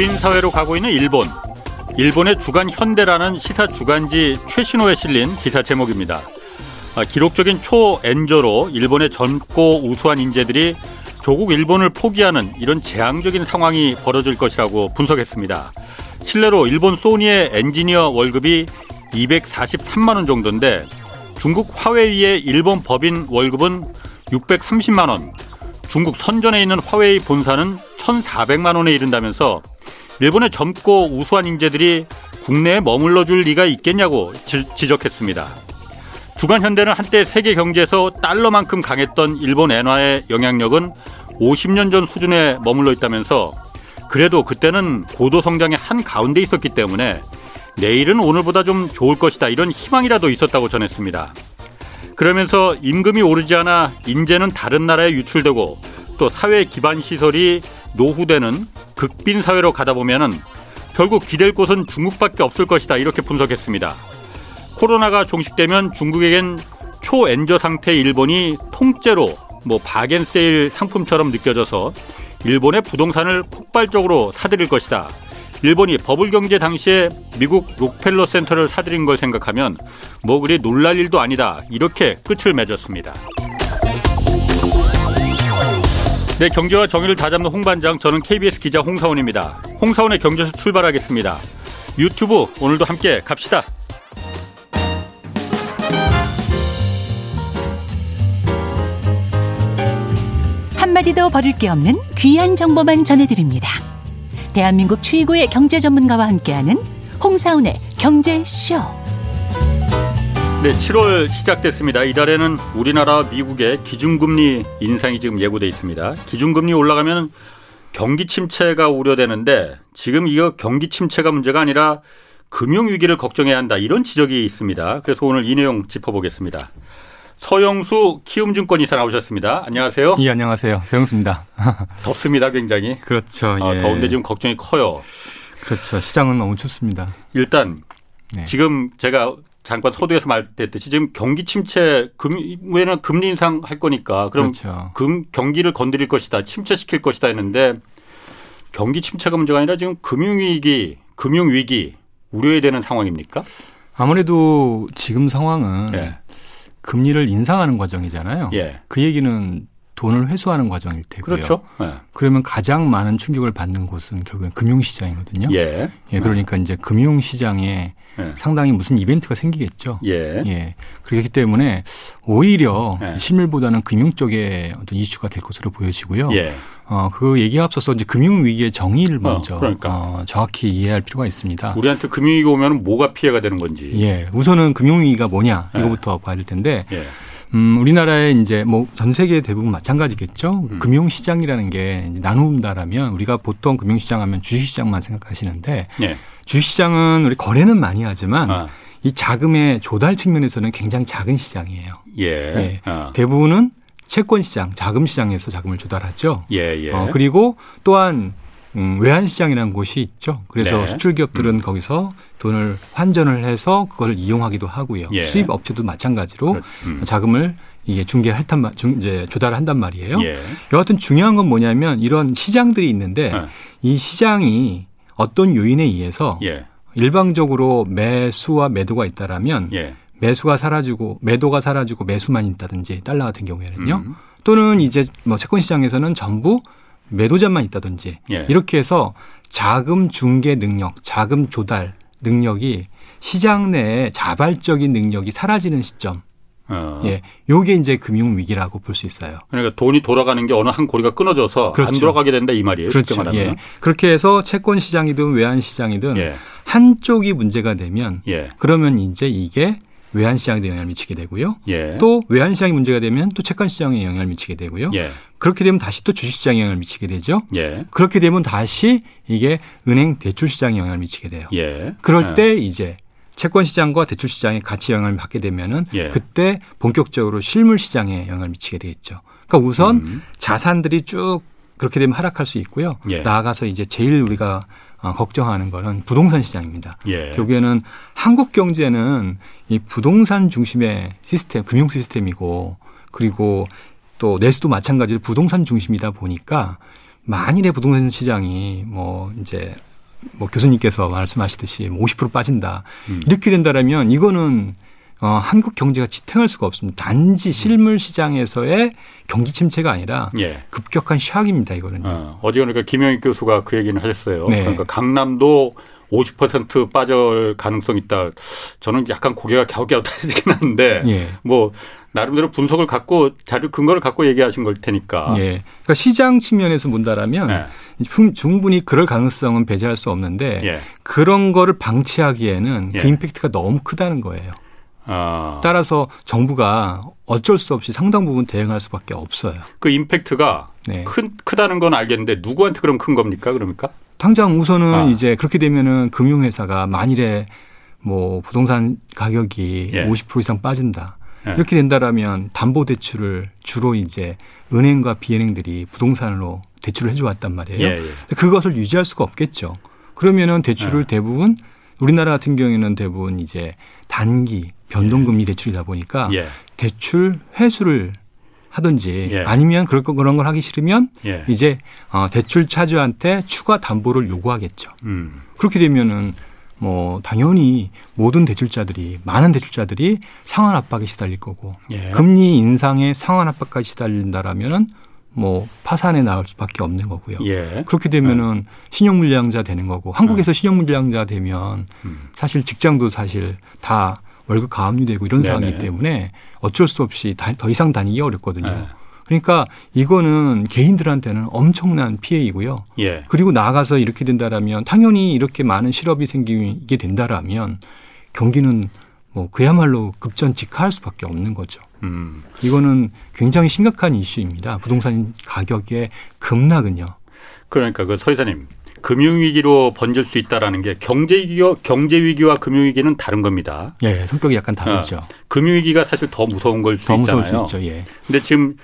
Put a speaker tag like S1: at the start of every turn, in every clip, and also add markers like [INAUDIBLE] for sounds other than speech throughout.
S1: 극빈 사회로 가고 있는 일본. 일본의 주간 현대라는 시사 주간지 최신호에 실린 기사 제목입니다. 아, 기록적인 초엔저로 일본의 젊고 우수한 인재들이 조국 일본을 포기하는 이런 재앙적인 상황이 벌어질 것이라고 분석했습니다. 실내로 일본 소니의 엔지니어 월급이 243만 원 정도인데 중국 화웨이의 일본 법인 월급은 630만 원, 중국 선전에 있는 화웨이 본사는 1,400만 원에 이른다면서 일본의 젊고 우수한 인재들이 국내에 머물러 줄 리가 있겠냐고 지, 적했습니다 주간 현대는 한때 세계 경제에서 달러만큼 강했던 일본 엔화의 영향력은 50년 전 수준에 머물러 있다면서 그래도 그때는 고도 성장의 한 가운데 있었기 때문에 내일은 오늘보다 좀 좋을 것이다 이런 희망이라도 있었다고 전했습니다. 그러면서 임금이 오르지 않아 인재는 다른 나라에 유출되고 또 사회 기반 시설이 노후되는 극빈 사회로 가다 보면은 결국 기댈 곳은 중국밖에 없을 것이다 이렇게 분석했습니다. 코로나가 종식되면 중국에겐 초엔저 상태의 일본이 통째로 뭐 바겐세일 상품처럼 느껴져서 일본의 부동산을 폭발적으로 사들일 것이다. 일본이 버블 경제 당시에 미국 록펠러 센터를 사들인 걸 생각하면 뭐 그리 놀랄 일도 아니다. 이렇게 끝을 맺었습니다. 네, 경제와 정의를 다잡는 홍반장, 저는 KBS 기자 홍사원입니다. 홍사원의 경제에서 출발하겠습니다. 유튜브 오늘도 함께 갑시다.
S2: 한마디도 버릴 게 없는 귀한 정보만 전해드립니다. 대한민국 최고의 경제 전문가와 함께하는 홍사운의 경제쇼.
S1: 네, 7월 시작됐습니다. 이달에는 우리나라 미국의 기준금리 인상이 지금 예고돼 있습니다. 기준금리 올라가면 경기 침체가 우려되는데 지금 이거 경기 침체가 문제가 아니라 금융 위기를 걱정해야 한다 이런 지적이 있습니다. 그래서 오늘 이 내용 짚어보겠습니다. 서영수 키움증권 이사 나오셨습니다. 안녕하세요.
S3: 예, 안녕하세요. 서영수입니다. [LAUGHS]
S1: 덥습니다, 굉장히.
S3: 그렇죠.
S1: 어,
S3: 예.
S1: 더운데 지금 걱정이 커요.
S3: 그렇죠. 시장은 너무 춥습니다.
S1: 일단 네. 지금 제가 잠깐 서두에서 말했듯이 지금 경기 침체 금에는 금리 인상 할 거니까 그럼 그렇죠. 금 경기를 건드릴 것이다, 침체시킬 것이다 했는데 경기 침체가 문제가 아니라 지금 금융 위기, 금융 위기 우려해야 되는 상황입니까?
S3: 아무래도 지금 상황은 네. 금리를 인상하는 과정이잖아요. 예. 그 얘기는 돈을 회수하는 과정일 테고요.
S1: 그렇죠. 네.
S3: 그러면 가장 많은 충격을 받는 곳은 결국엔 금융시장이거든요. 예. 예 그러니까 이제 금융시장에 예. 상당히 무슨 이벤트가 생기겠죠. 예. 예. 그렇기 때문에 오히려 예. 실물보다는 금융 쪽에 어떤 이슈가 될 것으로 보여지고요. 예. 어, 그 얘기에 앞서서 이제 금융 위기의 정의를 어, 먼저 어, 그러니까. 어, 정확히 이해할 필요가 있습니다.
S1: 우리한테 금융 위기 오면 뭐가 피해가 되는 건지.
S3: 예. 우선은 금융 위기가 뭐냐 예. 이거부터 봐야 될 텐데 예. 음, 우리나라에 이제 뭐 전 세계 대부분 마찬가지겠죠. 음. 금융시장이라는 게 나누는다라면 우리가 보통 금융시장 하면 주식시장만 생각하시는데 예. 주식시장은 우리 거래는 많이 하지만 아. 이 자금의 조달 측면에서는 굉장히 작은 시장이에요. 예. 예. 아. 대부분은 채권 시장, 자금 시장에서 자금을 조달하죠. 예, 예. 어, 그리고 또한 음, 외환 시장이라는 곳이 있죠. 그래서 네. 수출 기업들은 음. 거기서 돈을 환전을 해서 그걸 이용하기도 하고요. 예. 수입 업체도 마찬가지로 음. 자금을 이게 중개할 탄 중, 이제 조달을 한단 말이에요. 예. 여하튼 중요한 건 뭐냐면 이런 시장들이 있는데 네. 이 시장이 어떤 요인에 의해서 예. 일방적으로 매수와 매도가 있다라면 예. 매수가 사라지고 매도가 사라지고 매수만 있다든지 달러 같은 경우에는요. 음. 또는 이제 뭐 채권 시장에서는 전부 매도자만 있다든지 예. 이렇게 해서 자금 중개 능력, 자금 조달 능력이 시장 내에 자발적인 능력이 사라지는 시점. 어. 예, 요게 이제 금융 위기라고 볼 수 있어요.
S1: 그러니까 돈이 돌아가는 게 어느 한 고리가 끊어져서 그렇죠. 안 돌아가게 된다 이 말이에요.
S3: 그렇죠. 예. 그렇게 해서 채권 시장이든 외환 시장이든 예. 한쪽이 문제가 되면 예. 그러면 이제 이게 외환 시장에 영향을 미치게 되고요. 예. 또 외환 시장이 문제가 되면 또 채권 시장에 영향을 미치게 되고요. 예. 그렇게 되면 다시 또 주식 시장에 영향을 미치게 되죠. 예. 그렇게 되면 다시 이게 은행 대출 시장에 영향을 미치게 돼요. 예. 그럴 예. 때 이제 채권 시장과 대출 시장에 같이 영향을 받게 되면은 예. 그때 본격적으로 실물 시장에 영향을 미치게 되겠죠. 그러니까 우선 음. 자산들이 쭉 그렇게 되면 하락할 수 있고요. 예. 나아가서 이제 제일 우리가 어, 걱정하는 거는 부동산 시장입니다. 예. 결국에는 한국 경제는 이 부동산 중심의 시스템, 금융 시스템이고 그리고 또 내수도 마찬가지로 부동산 중심이다 보니까 만일에 부동산 시장이 뭐 이제 뭐 교수님께서 말씀하시듯이 50%뭐 빠진다. 음. 이렇게 된다라면 이거는 어, 한국 경제가 지탱할 수가 없습니다. 단지 음. 실물 시장에서의 경기 침체가 아니라 예. 급격한 샤악입니다. 이거는.
S1: 어, 어제 그러니까 김영익 교수가 그 얘기는 하셨어요. 네. 그러니까 강남도 50% 빠질 가능성 있다. 저는 약간 고개가 갸우갸우해지긴 하는데 예. 뭐 나름대로 분석을 갖고 자료 근거를 갖고 얘기하신 걸 테니까.
S3: 예. 그러니까 시장 측면에서 본다라면 예. 충분히 그럴 가능성은 배제할 수 없는데 예. 그런 거를 방치하기에는 그 예. 임팩트가 너무 크다는 거예요. 아. 따라서 정부가 어쩔 수 없이 상당 부분 대응할 수밖에 없어요.
S1: 그 임팩트가 네. 큰 크다는 건 알겠는데 누구한테 그럼 큰 겁니까? 그럽니까?
S3: 당장 우선은 아. 이제 그렇게 되면은 금융회사가 만일에 뭐 부동산 가격이 예. 50% 이상 빠진다. 예. 이렇게 된다라면 담보 대출을 주로 이제 은행과 비은행들이 부동산으로 대출을 해줘 왔단 말이에요. 예, 예. 그것을 유지할 수가 없겠죠. 그러면은 대출을 예. 대부분 우리나라 같은 경우에는 대부분 이제 단기 변동금리 대출이다 보니까 예. 대출 회수를 하든지 예. 아니면 그럴 거 그런 걸 하기 싫으면 예. 이제 어, 대출 차주한테 추가 담보를 요구하겠죠. 음. 그렇게 되면은 뭐 당연히 모든 대출자들이 많은 대출자들이 상환 압박에 시달릴 거고 예. 금리 인상에 상환 압박까지 시달린다라면은 뭐 파산에 나올 수밖에 없는 거고요. 예. 그렇게 되면은 예. 신용불량자 되는 거고 한국에서 예. 신용불량자 되면 음. 사실 직장도 사실 다 월급 가압류되고 이런 네네. 상황이기 때문에 어쩔 수 없이 더 이상 다니기 어렵거든요. 네. 그러니까 이거는 개인들한테는 엄청난 피해이고요. 예. 그리고 나가서 이렇게 된다라면 당연히 이렇게 많은 실업이 생기게 된다라면 경기는 뭐 그야말로 급전직하할 수밖에 없는 거죠. 음. 이거는 굉장히 심각한 이슈입니다. 부동산 가격의 급락은요.
S1: 그러니까 그 서이사님 금융위기로 번질 수 있다라는 게 경제위기와 경제위기와 금융위기는 다른 겁니다.
S3: 예, 성격이 약간 다르죠. 어,
S1: 금융위기가 사실 더 무서운 걸수 있잖아요. 수 있죠. 예. 근데 지금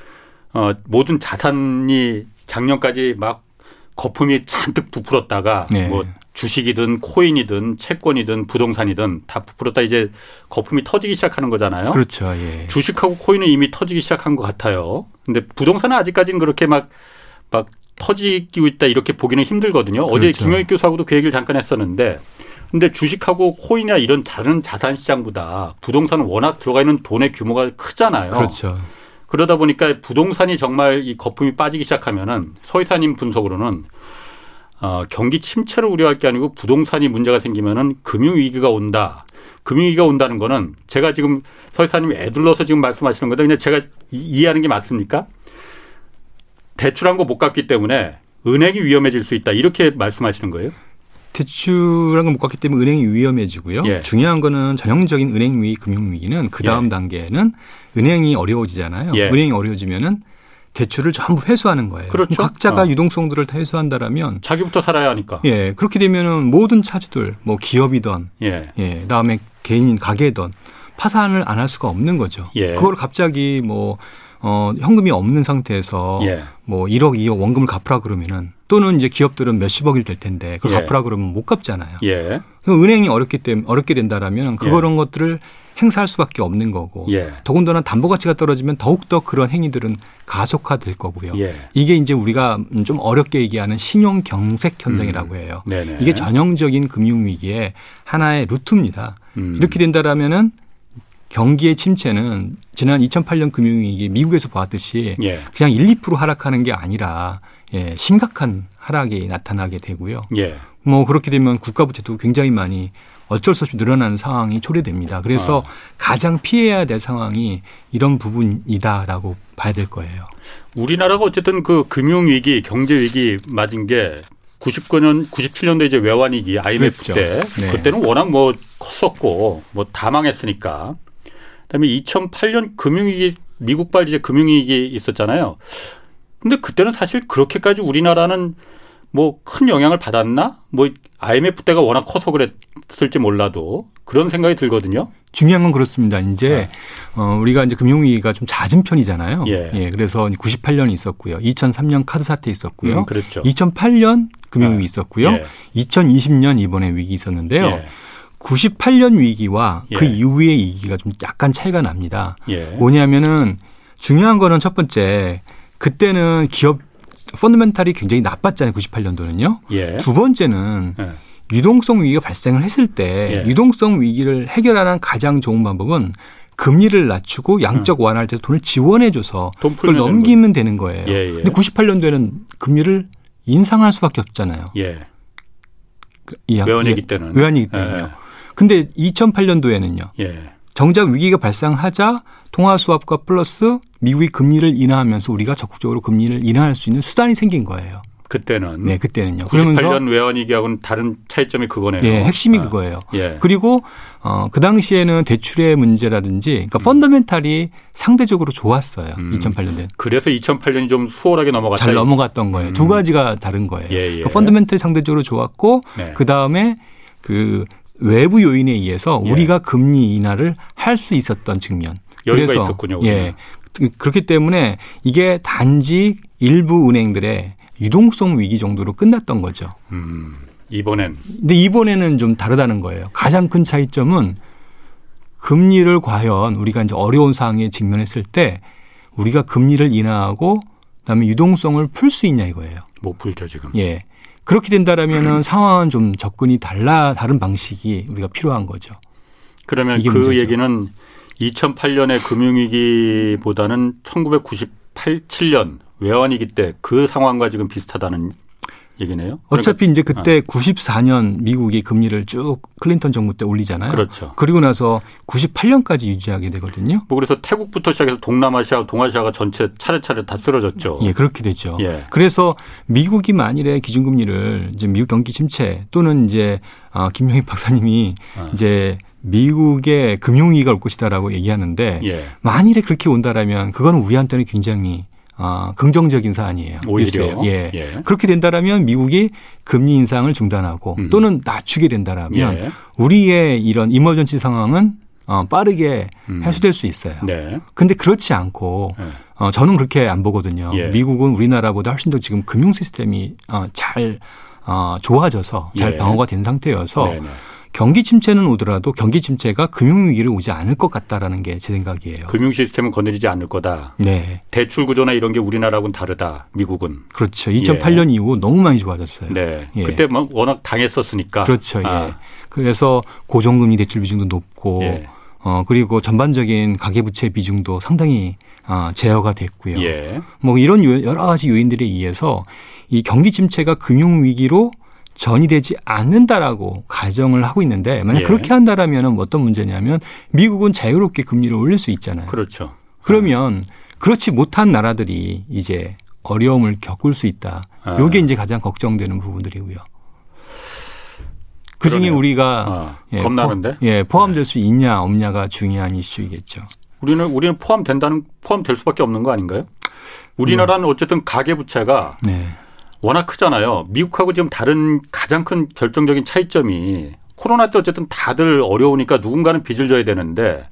S1: 어, 모든 자산이 작년까지 막 거품이 잔뜩 부풀었다가 네. 뭐 주식이든 코인이든 채권이든 부동산이든 다 부풀었다 이제 거품이 터지기 시작하는 거잖아요.
S3: 그렇죠. 예.
S1: 주식하고 코인은 이미 터지기 시작한 것 같아요. 근데 부동산은 아직까지는 그렇게 막, 막 터지고 있다 이렇게 보기는 힘들거든요. 그렇죠. 어제 김영익 교수하고도 그 얘기를 잠깐 했었는데 근데 주식하고 코인이나 이런 다른 자산 시장보다 부동산은 워낙 들어가 있는 돈의 규모가 크잖아요.
S3: 그렇죠.
S1: 그러다 보니까 부동산이 정말 이 거품이 빠지기 시작하면은 서희사님 분석으로는 어, 경기 침체를 우려할 게 아니고 부동산이 문제가 생기면은 금융 위기가 온다. 금융 위기가 온다는 거는 제가 지금 서희사님 애둘러서 지금 말씀하시는 거다. 그냥 제가 이 해하는 게 맞습니까? 대출한 거 못 갚기 때문에 은행이 위험해질 수 있다 이렇게 말씀하시는 거예요?
S3: 대출한 거못 갚기 때문에 은행이 위험해지고요. 예. 중요한 거는 전형적인 은행 위기, 금융 위기는 그 다음 예. 단계는 은행이 어려워지잖아요. 예. 은행이 어려워지면은 대출을 전부 회수하는 거예요.
S1: 그렇죠.
S3: 각자가 어. 유동성들을 다 회수한다라면
S1: 자기부터 살아야 하니까.
S3: 예, 그렇게 되면은 모든 차주들, 뭐 기업이던, 예, 예 그다음에 개인 가게든 파산을 안 할 수가 없는 거죠. 예. 그걸 갑자기 뭐 어, 현금이 없는 상태에서 예. 뭐 1억, 2억 원금을 갚으라 그러면은 또는 이제 기업들은 몇십억일 될 텐데 그걸 예. 갚으라 그러면 못 갚잖아요. 예. 은행이 어렵기 때문에 어렵게 된다라면 그런 예. 것들을 행사할 수밖에 없는 거고 예. 더군다나 담보 가치가 떨어지면 더욱더 그런 행위들은 가속화될 거고요. 예. 이게 이제 우리가 좀 어렵게 얘기하는 신용 경색 현상이라고 음. 해요. 음. 이게 전형적인 금융 위기의 하나의 루트입니다. 음. 이렇게 된다라면은 경기의 침체는 지난 2008년 금융위기 미국에서 보았듯이 예. 그냥 1, 2% 하락하는 게 아니라 예, 심각한 하락이 나타나게 되고요. 예. 뭐 그렇게 되면 국가 부채도 굉장히 많이 어쩔 수 없이 늘어나는 상황이 초래됩니다. 그래서 어. 가장 피해야 될 상황이 이런 부분이다라고 봐야 될 거예요.
S1: 우리나라가 어쨌든 그 금융 위기, 경제 위기 맞은 게 99년, 97년도 이제 외환위기 IMF 그랬죠. 때 네. 그때는 워낙 뭐 컸었고 뭐 다 망했으니까 그다음에 2008년 금융위기 미국발 이제 금융위기 있었잖아요. 근데 그때는 사실 그렇게까지 우리나라는 뭐 큰 영향을 받았나? 뭐 IMF 때가 워낙 커서 그랬을지 몰라도 그런 생각이 들거든요.
S3: 중요한 건 그렇습니다. 이제 네. 어, 우리가 이제 금융위기가 좀 잦은 편이잖아요. 예. 예. 그래서 98년이 있었고요. 2003년 카드 사태 있었고요. 음, 그랬죠. 2008년 금융위기 네. 있었고요. 예. 2020년 이번에 위기 있었는데요. 예. 98년 위기와 그 예. 그 이후의 위기가 좀 약간 차이가 납니다. 예. 뭐냐면은 중요한 거는 첫 번째 그때는 기업 펀더멘탈이 굉장히 나빴잖아요. 98년도는요.
S1: 예.
S3: 두 번째는
S1: 예.
S3: 유동성 위기가 발생을 했을 때
S1: 예.
S3: 유동성 위기를 해결하는 가장 좋은 방법은 금리를 낮추고 양적 완화할 때 돈을 지원해줘서
S1: 돈
S3: 그걸 넘기면 되는 거예요.
S1: 예, 예.
S3: 근데 98년도에는 금리를 인상할 수밖에 없잖아요.
S1: 예.
S3: 그- 이 약-
S1: 외환위기
S3: 예,
S1: 때는.
S3: 외환위기 때는요. 근데 2008년도에는요.
S1: 예.
S3: 정작 위기가 발생하자 통화 수합과 플러스 미국이 금리를 인하하면서 우리가 적극적으로 금리를 인하할 수 있는 수단이 생긴 거예요.
S1: 그때는
S3: 네, 그때는요.
S1: 98년 외환 위기하고는 다른 차이점이 그거네요.
S3: 예, 핵심이
S1: 아,
S3: 그거예요.
S1: 예.
S3: 그리고 어, 그 당시에는 대출의 문제라든지 그러니까 펀더멘탈이 상대적으로 좋았어요.
S1: 음.
S3: 2008년에.
S1: 그래서 2008년이 좀 수월하게 넘어갔다.
S3: 잘 넘어갔던 거예요.
S1: 음.
S3: 두 가지가 다른 거예요.
S1: 예, 예.
S3: 그러니까 펀더멘탈이 상대적으로 좋았고
S1: 네.
S3: 그 다음에 그 외부 요인에 의해서
S1: 예.
S3: 우리가 금리 인하를 할 수 있었던 측면.
S1: 여유가 있었군요, 우리는.
S3: 예. 그렇기 때문에 이게 단지 일부 은행들의 유동성 위기 정도로 끝났던 거죠.
S1: 음, 이번엔
S3: 근데 이번에는 좀 다르다는 거예요. 가장 큰 차이점은 금리를 과연 우리가 이제 어려운 상황에 직면했을 때 우리가 금리를 인하하고 그다음에 유동성을 풀 수 있냐 이거예요.
S1: 못 풀죠 지금.
S3: 예. 그렇게 된다라면은 상황은 좀 접근이 달라 다른 방식이 우리가 필요한 거죠.
S1: 그러면 그
S3: 문제죠.
S1: 얘기는 2008년의 금융위기보다는 1998, 7년 외환위기 때 그 상황과 지금 비슷하다는 얘기네요.
S3: 어차피 이제
S1: 아.
S3: 그때 94년 미국이 금리를 쭉 클린턴 정부 때 올리잖아요.
S1: 그렇죠.
S3: 그리고 나서 98년까지 유지하게 되거든요.
S1: 뭐 그래서 태국부터 시작해서 동남아시아, 동아시아가 전체 차례차례 다 쓰러졌죠.
S3: 예, 그렇게 되죠.
S1: 예.
S3: 그래서 미국이 만일에 기준금리를 이제 미국 경기 침체 또는 이제 아, 김영희 박사님이
S1: 아.
S3: 이제 미국의 금융위기가 올 것이다라고 얘기하는데
S1: 예.
S3: 만일에 그렇게 온다라면 그거는 우리한테는 굉장히 아, 긍정적인 사안이에요.
S1: 오히려.
S3: 예. 예. 그렇게 된다라면 미국이 금리 인상을 중단하고
S1: 음.
S3: 또는 낮추게 된다라면
S1: 예.
S3: 우리의 이런 이머전치 상황은 어, 빠르게
S1: 음.
S3: 해소될 수 있어요.
S1: 네.
S3: 근데 그렇지 않고
S1: 예.
S3: 어, 저는 그렇게 안 보거든요.
S1: 예.
S3: 미국은 우리나라보다 훨씬 더 지금 금융 시스템이 어, 잘 어, 좋아져서 잘
S1: 예.
S3: 방어가 된 상태여서
S1: 네네.
S3: 경기 침체는 오더라도 경기 침체가 금융 위기를 오지 않을 것 같다라는 게 제 생각이에요.
S1: 금융 시스템은 건드리지 않을 거다.
S3: 네,
S1: 대출 구조나 이런 게 우리나라하고는 다르다. 미국은.
S3: 그렇죠. 2008년 이후 너무 많이 좋아졌어요.
S1: 네.
S3: 예.
S1: 그때 뭐 워낙 당했었으니까.
S3: 그렇죠. 예.
S1: 아,
S3: 그래서 고정금리 대출 비중도 높고
S1: 예.
S3: 어 그리고 전반적인 가계 부채 비중도 상당히 아, 제어가 됐고요.
S1: 예.
S3: 뭐 이런 요- 여러 가지 요인들에 의해서 이 경기 침체가 금융 위기로 전이 되지 않는다라고 가정을 하고 있는데 만약
S1: 예.
S3: 그렇게 한다라면 어떤 문제냐면 미국은 자유롭게 금리를 올릴 수 있잖아요.
S1: 그렇죠.
S3: 그러면 그렇지 못한 나라들이 이제 어려움을 겪을 수 있다.
S1: 아.
S3: 요게 이제 가장 걱정되는 부분들이고요. 그 중에. 우리가
S1: 아,
S3: 예,
S1: 겁나는데?
S3: 포, 예, 포함될 수 있냐 없냐가 중요한 이슈이겠죠.
S1: 우리는 우리는 포함된다는 포함될 수밖에 없는 거 아닌가요? 우리나라는 어쨌든 가계 부채가
S3: 네.
S1: 워낙 크잖아요. 미국하고 지금 다른 가장 큰 결정적인 차이점이 코로나 때 어쨌든 다들 어려우니까 누군가는 빚을 져야 되는데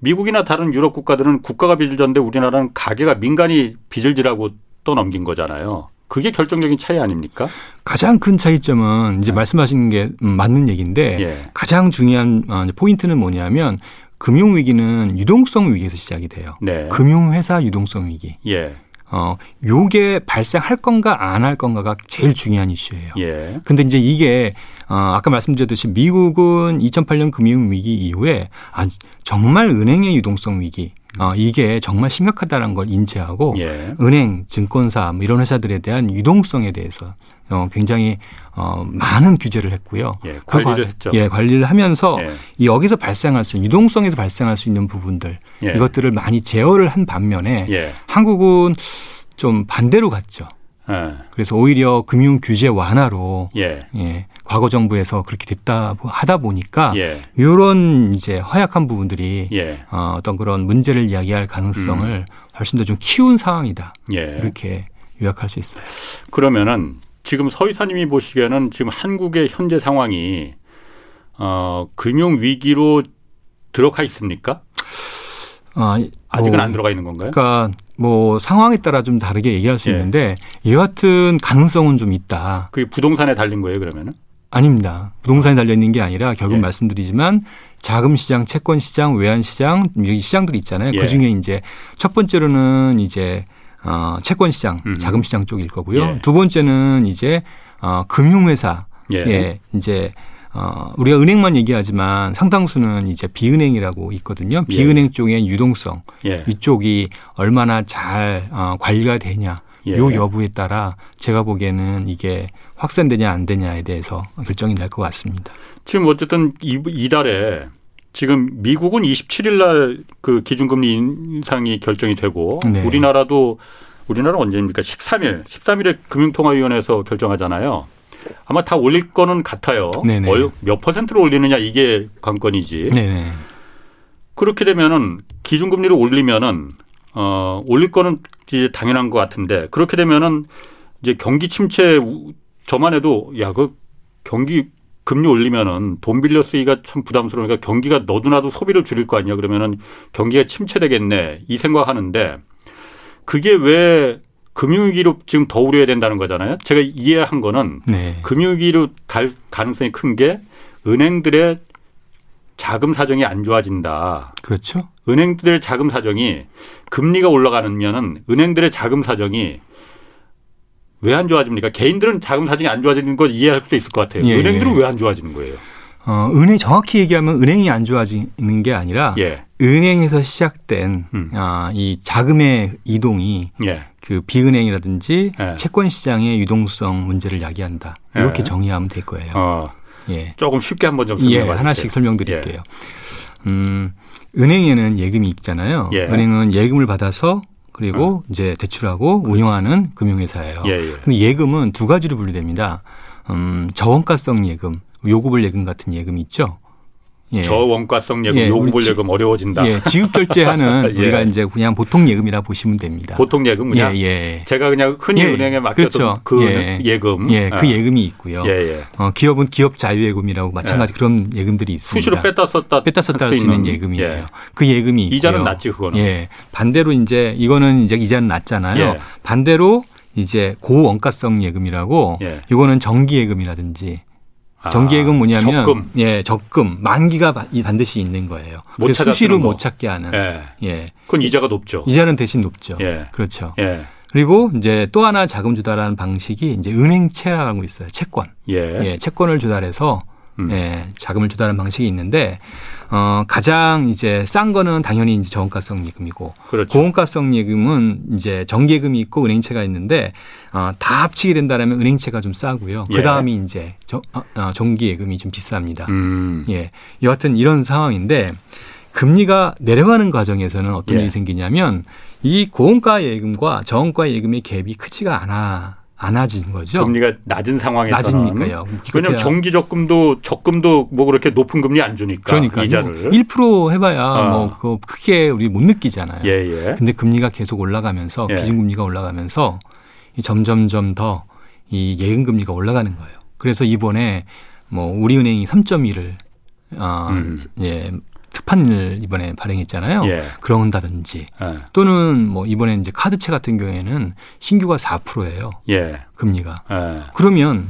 S1: 미국이나 다른 유럽 국가들은 국가가 빚을 졌는데 우리나라는 가계가 민간이 빚을 지라고 또 넘긴 거잖아요. 그게 결정적인 차이 아닙니까?
S3: 가장 큰 차이점은 이제 말씀하신 게 음, 맞는 얘기인데
S1: 예.
S3: 가장 중요한 어, 포인트는 뭐냐면 금융 위기는 유동성 위기에서 시작이 돼요.
S1: 네.
S3: 금융 회사 유동성 위기.
S1: 예.
S3: 어, 요게 발생할 건가 안 할 건가가 제일 중요한 이슈예요.
S1: 예.
S3: 근데 이제 이게 어, 아까 말씀드렸듯이 미국은 2008년 금융 위기 이후에 아, 정말 은행의 유동성 위기 어, 이게 정말 심각하다는 걸 인지하고
S1: 예.
S3: 은행, 증권사 뭐 이런 회사들에 대한 유동성에 대해서 어, 굉장히 어, 많은 규제를 했고요.
S1: 예,
S3: 그
S1: 관리를
S3: 관-
S1: 했죠.
S3: 예, 관리를 하면서
S1: 예.
S3: 이 여기서 발생할 수 있는 유동성에서 발생할 수 있는 부분들
S1: 예.
S3: 이것들을 많이 제어를 한 반면에
S1: 예.
S3: 한국은 좀 반대로 갔죠.
S1: 예.
S3: 그래서 오히려 금융 규제 완화로
S1: 예.
S3: 예, 과거 정부에서 그렇게 됐다 하다 보니까
S1: 예.
S3: 이런 이제 허약한 부분들이
S1: 예.
S3: 어, 어떤 그런 문제를 이야기할 가능성을
S1: 음.
S3: 훨씬 더 좀 키운 상황이다
S1: 예.
S3: 이렇게 요약할 수 있어요.
S1: 그러면은 지금 서 이사님이 보시기에는 지금 한국의 현재 상황이 어, 금융 위기로 들어가 있습니까?
S3: 아,
S1: 아직은
S3: 뭐,
S1: 안 들어가 있는 건가요?
S3: 그러니까 뭐 상황에 따라 좀 다르게 얘기할 수
S1: 예.
S3: 있는데 여하튼 가능성은 좀 있다.
S1: 그게 부동산에 달린 거예요, 그러면은?
S3: 아닙니다. 부동산에 달려 있는 게 아니라 결국
S1: 예.
S3: 말씀드리지만 자금 시장, 채권 시장, 외환 시장 여기 시장들이 있잖아요.
S1: 예.
S3: 그 중에 이제 첫 번째로는 이제 어, 채권 시장, 음. 자금 시장 쪽일 거고요. 예. 두 번째는 이제 어, 금융 회사 예. 예. 이제 어, 우리가 은행만 얘기하지만 상당수는 이제 비은행이라고 있거든요. 예. 비은행 예. 쪽의 유동성 예. 이쪽이 얼마나 잘 어, 관리가 되냐. 예. 요 여부에 따라 제가 보기에는 이게 확산되냐 안 되냐에 대해서 결정이 날 것 같습니다.
S1: 지금 어쨌든 이, 이달에 지금 미국은 27일 날 그 기준금리 인상이 결정이 되고 네. 우리나라도 우리나라 언제입니까? 13일, 13일에 금융통화위원회에서 결정하잖아요. 아마 다 올릴 거는 같아요. 네네. 몇 퍼센트로 올리느냐 이게 관건이지. 네네. 그렇게 되면은 기준금리를 올리면은 어 올릴 거는 이제 당연한 것 같은데 그렇게 되면은 이제 경기 침체 저만 해도 야 그 경기 금리 올리면은 돈 빌려 쓰기가 참 부담스러우니까 경기가 너도나도 소비를 줄일 거 아니야 그러면은 경기가 침체되겠네 이 생각하는데 그게 왜 금융위기로 지금 더 우려해야 된다는 거잖아요. 제가 이해한 거는 네. 금융위기로 갈 가능성이 큰 게 은행들의 자금 사정이 안 좋아진다.
S3: 그렇죠.
S1: 은행들의 자금 사정이 금리가 올라가면은 은행들의 자금 사정이 왜 안 좋아집니까? 개인들은 자금 사정이 안 좋아지는 걸 이해할 수 있을 것 같아요. 예, 은행들은 예. 왜안 좋아지는 거예요?
S3: 어, 은행 정확히 얘기하면 은행이 안 좋아지는 게 아니라 예. 은행에서 시작된 음. 아, 이 자금의 이동이 예. 그 비은행이라든지 예. 채권 시장의 유동성 문제를 야기한다. 이렇게 예. 정의하면 될 거예요. 어.
S1: 예. 조금 쉽게 한번 좀 설명해
S3: 예, 하나씩 설명드릴게요. 예. 음, 은행에는 예금이 있잖아요. 예. 은행은 예금을 받아서 그리고 어. 이제 대출하고 그렇지. 운영하는 금융회사예요. 예, 예. 근데 예금은 두 가지로 분류됩니다. 음, 저원가성 예금, 요구불 예금 같은 예금이 있죠.
S1: 예. 저원가성 예금, 예. 요구불 예금 어려워진다.
S3: 예. 지급 결제하는 [LAUGHS] 예. 우리가 이제 그냥 보통 예금이라 보시면 됩니다.
S1: 보통 예금 그냥 예. 예. 제가 그냥 흔히 예. 은행에 맡겼던 그렇죠. 그 예. 금
S3: 예. 그 아. 예금이 있고요. 예. 어, 기업은 기업 자유예금이라고 마찬가지 그런 예금들이 있습니다.
S1: 수시로 뺐다 썼다
S3: 뺐다 썼다 할 수 있는 예금이에요. 그 예금이 있고요.
S1: 이자는 낮지 그거는.
S3: 예. 반대로 이제 이거는 이제 이자는 낮잖아요. 반대로 이제 고원가성 예금이라고 이거는 정기 예금이라든지 아, 정기예금 뭐냐면 적금. 예, 적금 만기가 반드시 있는 거예요. 못 수시로 못 찾게 하는. 예.
S1: 예. 그건 이자가 높죠.
S3: 이자는 대신 높죠. 예. 그렇죠. 예. 그리고 이제 또 하나 자금 조달하는 방식이 이제 은행채라고 있어요. 채권. 예. 예 채권을 조달해서 음. 예, 자금을 조달하는 방식이 있는데 어, 가장 이제 싼 거는 당연히 이제 저원가성 예금이고 그렇죠. 고원가성 예금은 이제 정기예금이 있고 은행채가 있는데 어, 다 합치게 된다라면 은행채가 좀 싸고요. 예. 그 다음이 이제 정, 어, 어, 정기 예금이 좀 비쌉니다. 음. 예, 여하튼 이런 상황인데 금리가 내려가는 과정에서는 어떤 예. 일이 생기냐면 이 고원가 예금과 저원가 예금의 갭이 크지가 않아. 안아진 거죠.
S1: 금리가 낮은 상황에서는
S3: 낮으니까요.
S1: 왜냐하면 정기 적금도 적금도 뭐 그렇게 높은 금리 안 주니까 그러니까 이자를
S3: 1% 해봐야 어. 뭐 그거 크게 우리 못 느끼잖아요. 예, 예. 근데 금리가 계속 올라가면서 예. 기준금리가 올라가면서 점점점 더 이 예금 금리가 올라가는 거예요. 그래서 이번에 뭐 우리은행이 3.1을 어, 음. 예, 특판을 이번에 발행했잖아요. 예. 그런다든지 예. 또는 뭐 이번에 이제 카드채 같은 경우에는 신규가 4%예요. 예. 금리가. 예. 그러면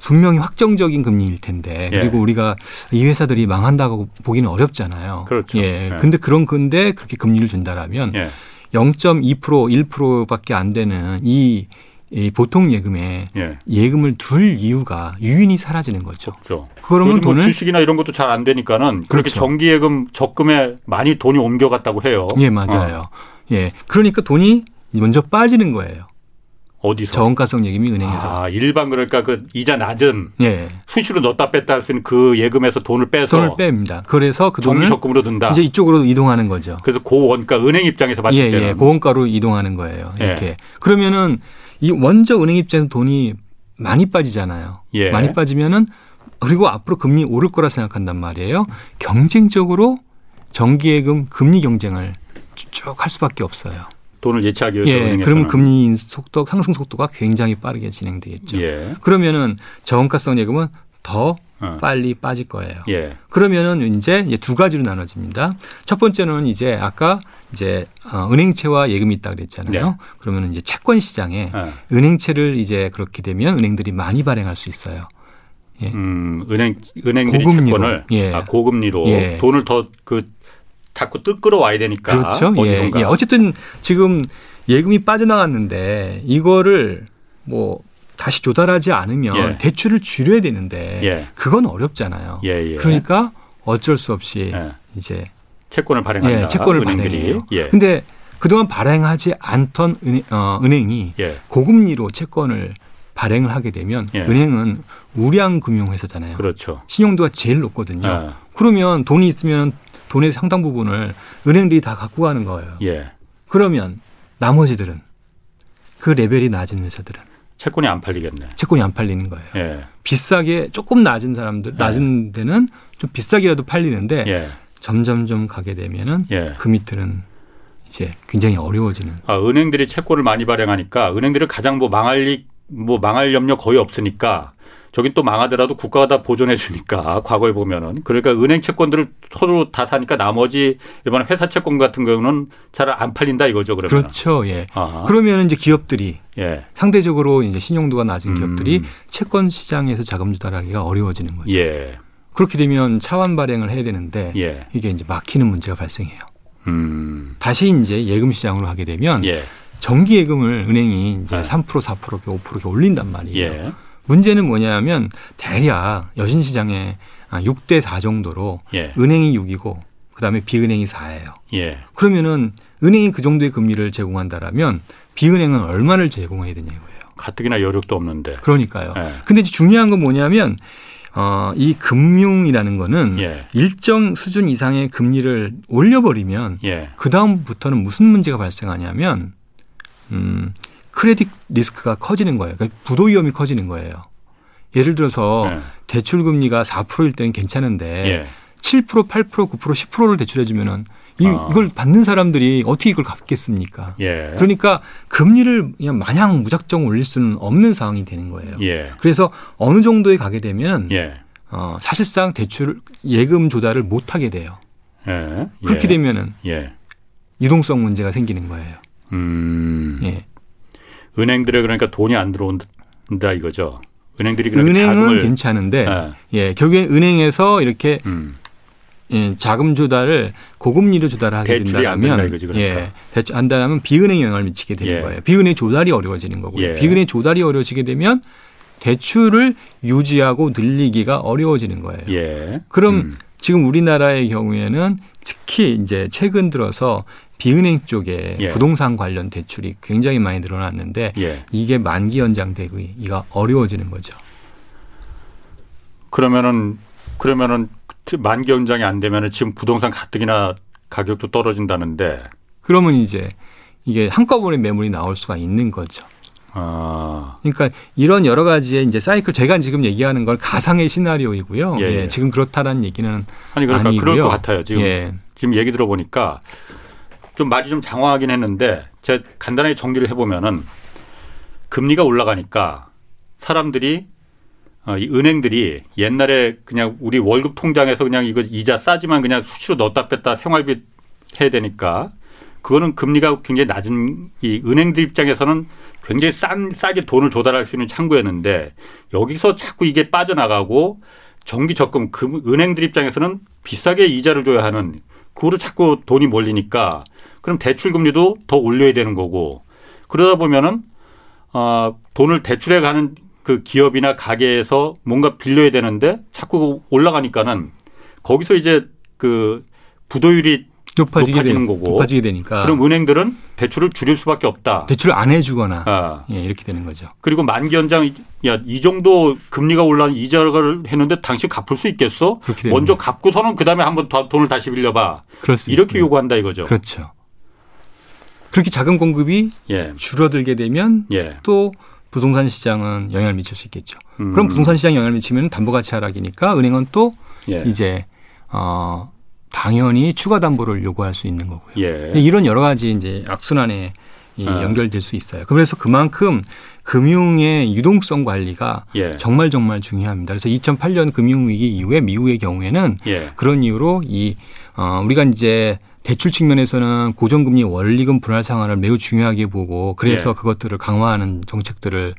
S3: 분명히 확정적인 금리일 텐데 예. 그리고 우리가 이 회사들이 망한다고 보기는 어렵잖아요.
S1: 그렇죠.
S3: 예. 예. 근데 그런 건데 그렇게 금리를 준다라면 0.2% 1%밖에 안 되는 이 이 보통 예금에 예. 예금을 둘 이유가 유인이 사라지는 거죠.
S1: 그렇죠. 그러면 뭐 돈을 주식이나 이런 것도 잘 안 되니까는 그렇게 그렇죠. 정기 예금 적금에 많이 돈이 옮겨갔다고 해요.
S3: 예, 맞아요. 어. 예. 그러니까 돈이 먼저 빠지는 거예요.
S1: 어디서?
S3: 저원가성 예금이 은행에서.
S1: 아, 일반 그러니까 그 이자 낮은 예. 수시로 넣었다 뺐다 할 수 있는 그 예금에서 돈을 빼서
S3: 돈을 뺍니다. 그래서 그
S1: 돈을 적금으로 든다.
S3: 이제 이쪽으로 이동하는 거죠.
S1: 그래서 고원가 은행 입장에서 봤을
S3: 예,
S1: 때는
S3: 예, 고원가로 이동하는 거예요. 이렇게. 예. 그러면은 이 먼저 은행 입장에서 돈이 많이 빠지잖아요. 예. 많이 빠지면은 그리고 앞으로 금리 오를 거라 생각한단 말이에요. 경쟁적으로 정기예금 금리 경쟁을 쭉 할 수밖에 없어요.
S1: 돈을 예치하기 위해서
S3: 예, 그러면 금리 속도 상승 속도가 굉장히 빠르게 진행되겠죠. 예. 그러면은 저원가성 예금은 더 어. 빨리 빠질 거예요. 예. 그러면은 이제 두 가지로 나눠집니다. 첫 번째는 이제 아까 이제 어, 은행채와 예금이 있다 그랬잖아요. 네. 그러면 이제 채권 시장에 네. 은행채를 이제 그렇게 되면 은행들이 많이 발행할 수 있어요.
S1: 예. 음, 은행 은행들이 고금리로. 채권을 예. 아, 고금리로 예. 돈을 더그 자꾸 뜯 끌어와야 되니까
S3: 그렇죠. 예. 예. 어쨌든 지금 예금이 빠져나갔는데 이거를 뭐 다시 조달하지 않으면
S1: 예.
S3: 대출을 줄여야 되는데
S1: 예.
S3: 그건 어렵잖아요.
S1: 예, 예.
S3: 그러니까 어쩔 수 없이
S1: 예.
S3: 이제
S1: 채권을 발행한다.
S3: 예, 채권을. 발행해요.
S1: 예.
S3: 근데 그동안 발행하지 않던 은행, 어, 은행이
S1: 예.
S3: 고금리로 채권을 발행을 하게 되면
S1: 예.
S3: 은행은 우량 금융회사잖아요.
S1: 그렇죠.
S3: 신용도가 제일 높거든요.
S1: 예.
S3: 그러면 돈이 있으면 돈의 상당 부분을 은행들이 다 갖고 가는 거예요.
S1: 예.
S3: 그러면 나머지들은 그 레벨이 낮은 회사들은
S1: 채권이 안 팔리겠네.
S3: 채권이 안 팔리는 거예요.
S1: 예.
S3: 비싸게 조금 낮은 사람들 낮은 데는 좀 비싸게라도 팔리는데
S1: 예.
S3: 점점점 가게 되면은
S1: 예.
S3: 그 밑들은 이제 굉장히 어려워지는
S1: 아, 은행들이 채권을 많이 발행하니까 은행들은 가장 뭐 망할 리, 뭐 망할 염려 거의 없으니까 저긴 또 망하더라도 국가가 다 보존해 주니까 과거에 보면은 그러니까 은행 채권들을 서로 다 사니까 나머지 일반 회사 채권 같은 경우는 잘 안 팔린다 이거죠 그러면.
S3: 그렇죠. 예.
S1: 아하.
S3: 그러면 이제 기업들이
S1: 예.
S3: 상대적으로 이제 신용도가 낮은
S1: 음.
S3: 기업들이 채권 시장에서 자금 조달하기가 어려워지는 거죠.
S1: 예.
S3: 그렇게 되면 차환 발행을 해야 되는데
S1: 예.
S3: 이게 이제 막히는 문제가 발생해요.
S1: 음.
S3: 다시 이제 예금 시장으로 하게 되면
S1: 예.
S3: 정기 예금을 은행이 이제
S1: 네.
S3: 3% 4% 이렇게 5% 이렇게 올린단 말이에요.
S1: 예.
S3: 문제는 뭐냐면 대략 여신 시장에 6대 4 정도로
S1: 예.
S3: 은행이 6이고 그다음에 비은행이 4예요.
S1: 예.
S3: 그러면은 은행이 그 정도의 금리를 제공한다라면 비은행은 얼마를 제공해야 되냐고요.
S1: 가뜩이나 여력도 없는데.
S3: 그러니까요.
S1: 예.
S3: 근데 중요한 건 뭐냐면 어, 이 금융이라는 거는
S1: 예.
S3: 일정 수준 이상의 금리를 올려버리면
S1: 예.
S3: 그 다음부터는 무슨 문제가 발생하냐면 음, 크레딧 리스크가 커지는 거예요. 그러니까 부도 위험이 커지는 거예요. 예를 들어서
S1: 예.
S3: 대출 금리가 4%일 때는 괜찮은데
S1: 예.
S3: 7%, 8%, 9%, 10%를 대출해 주면은 이,
S1: 아.
S3: 이걸 받는 사람들이 어떻게 이걸 갚겠습니까?
S1: 예.
S3: 그러니까 금리를 그냥 마냥 무작정 올릴 수는 없는 상황이 되는 거예요.
S1: 예.
S3: 그래서 어느 정도에 가게 되면
S1: 예.
S3: 어, 사실상 대출 예금 조달을 못 하게 돼요.
S1: 예.
S3: 그렇게
S1: 예.
S3: 되면은
S1: 예.
S3: 유동성 문제가 생기는 거예요.
S1: 음.
S3: 예.
S1: 은행들에 그러니까 돈이 안 들어온다 이거죠. 은행들이 그러니까
S3: 은행은
S1: 자금을
S3: 괜찮은데
S1: 예.
S3: 예, 결국에 은행에서 이렇게
S1: 음.
S3: 예, 자금 조달을 고금리로 조달하게 된다면
S1: 된다 이거지, 그러니까.
S3: 예, 대출 한다면 비은행에 영향을 미치게 되는
S1: 예.
S3: 거예요. 비은행 조달이 어려워지는 거고요.
S1: 예.
S3: 비은행 조달이 어려워지게 되면 대출을 유지하고 늘리기가 어려워지는 거예요.
S1: 예.
S3: 그럼
S1: 음.
S3: 지금 우리나라의 경우에는 특히 이제 최근 들어서 비은행 쪽에
S1: 예.
S3: 부동산 관련 대출이 굉장히 많이 늘어났는데
S1: 예.
S3: 이게 만기 연장되기가 어려워지는 거죠.
S1: 그러면은 그러면은 만기 연장이 안 되면은 지금 부동산 가뜩이나 가격도 떨어진다는데
S3: 그러면 이제 이게 한꺼번에 매물이 나올 수가 있는 거죠.
S1: 아.
S3: 그러니까 이런 여러 가지의 이제 사이클 제가 지금 얘기하는 걸 가상의 시나리오이고요.
S1: 예,
S3: 예,
S1: 예.
S3: 지금 그렇다는 얘기는
S1: 아니 그러니까
S3: 아니고요.
S1: 그럴 것 같아요. 지금
S3: 예.
S1: 지금 얘기 들어보니까 좀 말이 좀 장황하긴 했는데 제가 간단하게 정리를 해보면은 금리가 올라가니까 사람들이 어, 이 은행들이 옛날에 그냥 우리 월급 통장에서 그냥 이거 이자 싸지만 그냥 수시로 넣었다 뺐다 생활비 해야 되니까 그거는 금리가 굉장히 낮은 이 은행들 입장에서는 굉장히 싼 싸게 돈을 조달할 수 있는 창구였는데 여기서 자꾸 이게 빠져나가고 정기 적금 금 은행들 입장에서는 비싸게 이자를 줘야 하는 그거로 자꾸 돈이 몰리니까 그럼 대출 금리도 더 올려야 되는 거고 그러다 보면은 어, 돈을 대출해 가는 그 기업이나 가게에서 뭔가 빌려야 되는데 자꾸 올라가니까는 거기서 이제 그 부도율이
S3: 높아지게
S1: 높아지는
S3: 되,
S1: 거고.
S3: 높아지게 되니까
S1: 그럼 은행들은 대출을 줄일 수밖에 없다.
S3: 대출을 안 해주거나
S1: 아,
S3: 예, 이렇게 되는 거죠.
S1: 그리고 만기 연장 야 이 정도 금리가 올라는 이자를 했는데 당신 갚을 수 있겠어?
S3: 그렇게 되는
S1: 먼저
S3: 거죠.
S1: 갚고서는 그 다음에 한번 더 돈을 다시 빌려봐.
S3: 그렇습니다.
S1: 이렇게 요구한다 이거죠.
S3: 그렇죠. 그렇게 자금 공급이
S1: 예,
S3: 줄어들게 되면
S1: 예.
S3: 또 부동산 시장은 영향을 미칠 수 있겠죠.
S1: 음.
S3: 그럼 부동산 시장 영향을 미치면 담보가치 하락이니까 은행은 또
S1: 예.
S3: 이제 어 당연히 추가 담보를 요구할 수 있는 거고요.
S1: 예.
S3: 이런 여러 가지 이제 악순환에 이
S1: 아.
S3: 연결될 수 있어요. 그래서 그만큼 금융의 유동성 관리가
S1: 예.
S3: 정말 정말 중요합니다. 그래서 2008년 금융위기 이후에 미국의 경우에는
S1: 예.
S3: 그런 이유로 이 어, 우리가 이제 대출 측면에서는 고정금리 원리금 분할 상환을 매우 중요하게 보고 그래서
S1: 예.
S3: 그것들을 강화하는 정책들을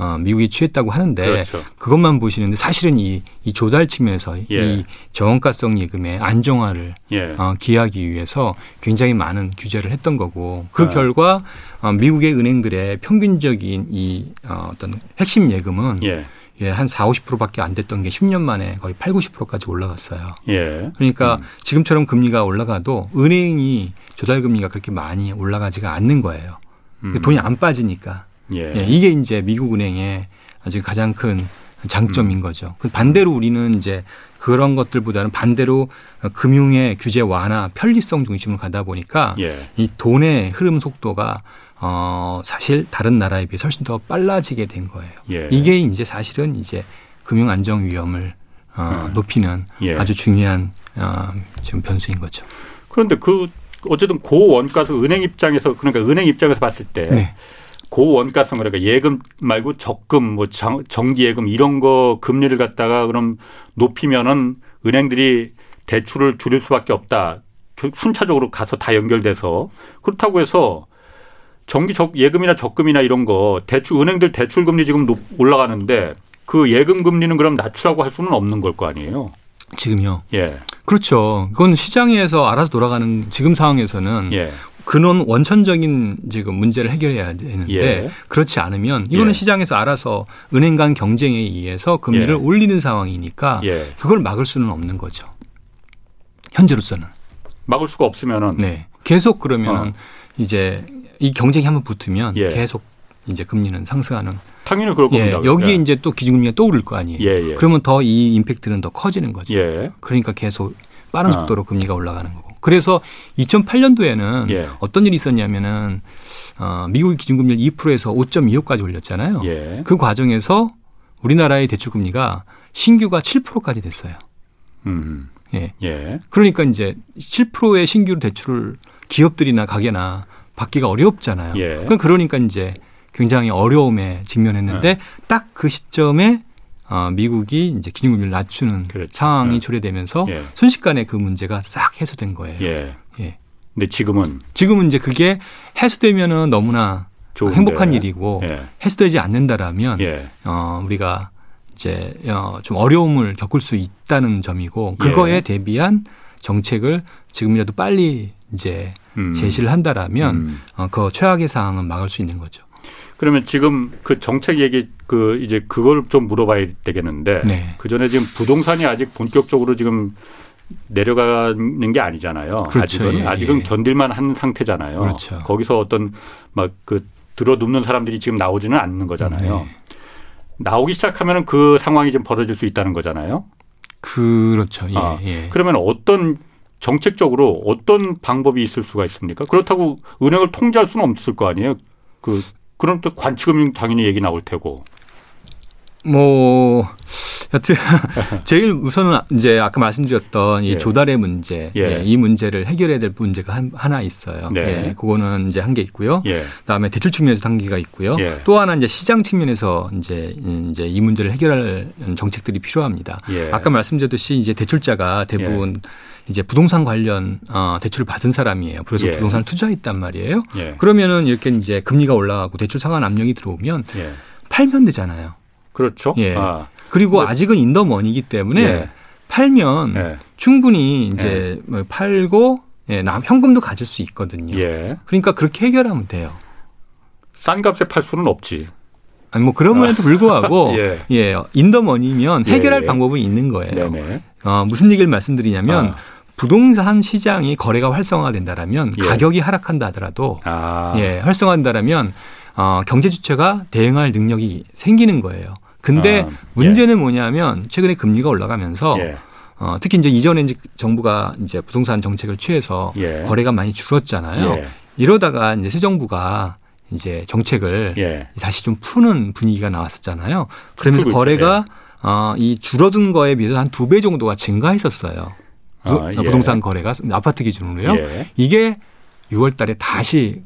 S3: 어, 미국이 취했다고 하는데 그렇죠. 그것만 보시는데 사실은 이, 이 조달 측면에서 예. 이 저원가성 예금의 안정화를 예. 어, 기하기 위해서 굉장히 많은 규제를 했던 거고 그 아. 결과 어, 미국의 은행들의 평균적인 이 어, 어떤 핵심 예금은 예. 예, 한 4, 50%밖에 안 됐던 게 10년 만에 거의 8, 90%까지 올라갔어요. 예. 그러니까 음. 지금처럼 금리가 올라가도 은행이 조달 금리가 그렇게 많이 올라가지가 않는 거예요. 음. 돈이 안 빠지니까. 예. 예. 이게 이제 미국 은행의 아주 가장 큰 장점인 음. 거죠. 그 반대로 우리는 이제 그런 것들보다는 반대로 금융의 규제 완화, 편리성 중심으로 가다 보니까 예. 이 돈의 흐름 속도가 어, 사실 다른 나라에 비해 훨씬 더 빨라지게 된 거예요. 예. 이게 이제 사실은 이제 금융 안정 위험을 어, 음. 높이는 예. 아주 중요한 어, 지금 변수인 거죠.
S1: 그런데 그 어쨌든 고원가성 은행 입장에서 그러니까 은행 입장에서 봤을 때 네. 고원가성 그러니까 예금 말고 적금 뭐 정기 예금 이런 거 금리를 갖다가 그럼 높이면은 은행들이 대출을 줄일 수밖에 없다. 순차적으로 가서 다 연결돼서 그렇다고 해서 정기 적 예금이나 적금이나 이런 거 대출 은행들 대출 금리 지금 올라가는데 그 예금 금리는 그럼 낮추라고 할 수는 없는 걸 거 아니에요.
S3: 지금요. 예. 그렇죠. 그건 시장에서 알아서 돌아가는 지금 상황에서는 예. 근원 원천적인 지금 문제를 해결해야 되는데 예. 그렇지 않으면 이거는 예. 시장에서 알아서 은행 간 경쟁에 의해서 금리를 예. 올리는 상황이니까 예. 그걸 막을 수는 없는 거죠. 현재로서는
S1: 막을 수가 없으면은
S3: 네. 계속 그러면은 어. 이제 이 경쟁이 한번 붙으면 예. 계속 이제 금리는 상승하는.
S1: 당연히 그럴 겁니다.
S3: 예, 여기에 예. 이제 또 기준금리가 또 오를 거 아니에요. 예, 예. 그러면 더 이 임팩트는 더 커지는 거죠. 예. 그러니까 계속 빠른 아. 속도로 어. 금리가 올라가는 거고. 그래서 2008년도에는 예. 어떤 일이 있었냐면은 어, 미국의 기준금리를 2%에서 5.25까지 올렸잖아요. 그 과정에서 우리나라의 대출금리가 신규가 7%까지 됐어요. 음. 예. 예. 그러니까 이제 7%의 신규 대출을 기업들이나 가게나 받기가 어렵잖아요. 예. 그러니까 이제 굉장히 어려움에 직면했는데 예. 딱그 시점에 어, 미국이 이제 기준금리를 낮추는 그렇죠. 상황이 예. 초래되면서 예. 순식간에 그 문제가 싹 해소된 거예요. 예.
S1: 예. 근데 지금은
S3: 지금은 이제 그게 해소되면은 너무나 좋은데. 행복한 일이고 예. 해소되지 않는다라면 예. 어, 우리가 이제 어, 좀 어려움을 겪을 수 있다는 점이고 그거에 예. 대비한 정책을 지금이라도 빨리 이제 음. 제시를 한다라면 음. 어, 그 최악의 상황은 막을 수 있는 거죠.
S1: 그러면 지금 그 정책 얘기 그 이제 그걸 좀 물어봐야 되겠는데 네. 그 전에 지금 부동산이 아직 본격적으로 지금 내려가는 게 아니잖아요. 그렇죠. 아직은 예, 아직은 예. 견딜만 한 상태잖아요. 그렇죠. 거기서 어떤 막 그 들어눕는 사람들이 지금 나오지는 않는 거잖아요. 네. 나오기 시작하면 그 상황이 좀 벌어질 수 있다는 거잖아요.
S3: 그렇죠. 예,
S1: 아, 예. 그러면 어떤 정책적으로 어떤 방법이 있을 수가 있습니까? 그렇다고 은행을 통제할 수는 없을 거 아니에요. 그 그럼 또 관치금융 당연히 얘기 나올 테고.
S3: 뭐 여튼 [LAUGHS] 제일 우선은 이제 아까 말씀드렸던 이 예. 조달의 문제, 예. 예. 이 문제를 해결해야 될 문제가 한, 하나 있어요. 네. 예. 그거는 이제 한 게 있고요. 예. 그다음에 대출 측면에서 단계가 있고요. 예. 또 하나 이제 시장 측면에서 이제 이제 이 문제를 해결할 정책들이 필요합니다. 예. 아까 말씀드렸듯이 이제 대출자가 대부분 이제 부동산 관련 어, 대출을 받은 사람이에요. 그래서 예. 부동산을 투자했단 말이에요. 예. 그러면은 이렇게 이제 금리가 올라가고 대출 상환 압력이 들어오면 예. 팔면 되잖아요.
S1: 그렇죠.
S3: 예. 아. 그리고 뭐, 아직은 인더머니이기 때문에 예. 팔면 예. 충분히 이제 예. 뭐 팔고 예, 남 현금도 가질 수 있거든요. 예. 그러니까 그렇게 해결하면 돼요.
S1: 싼 값에 팔 수는 없지.
S3: 아니 뭐 그럼에도 불구하고 [LAUGHS] 예. 예 인더머니면 해결할. 방법은 있는 거예요. 네네. 어, 무슨 얘기를 말씀드리냐면 아. 부동산 시장이 거래가 활성화된다라면 예. 가격이 하락한다 하더라도 아. 예, 활성화된다라면 어, 경제 주체가 대응할 능력이 생기는 거예요. 근데 아, 문제는 예. 뭐냐면 최근에 금리가 올라가면서 예. 어, 특히 이제 이전에 이제 정부가 이제 부동산 정책을 취해서 예. 거래가 많이 줄었잖아요. 예. 이러다가 이제 새 정부가 이제 정책을 예. 다시 좀 푸는 분위기가 나왔었잖아요. 그러면서 거래가 어, 이 줄어든 거에 비해서 한 두 배 정도가 증가했었어요. 아, 예. 부동산 거래가 아파트 기준으로요. 이게 6월 달에 다시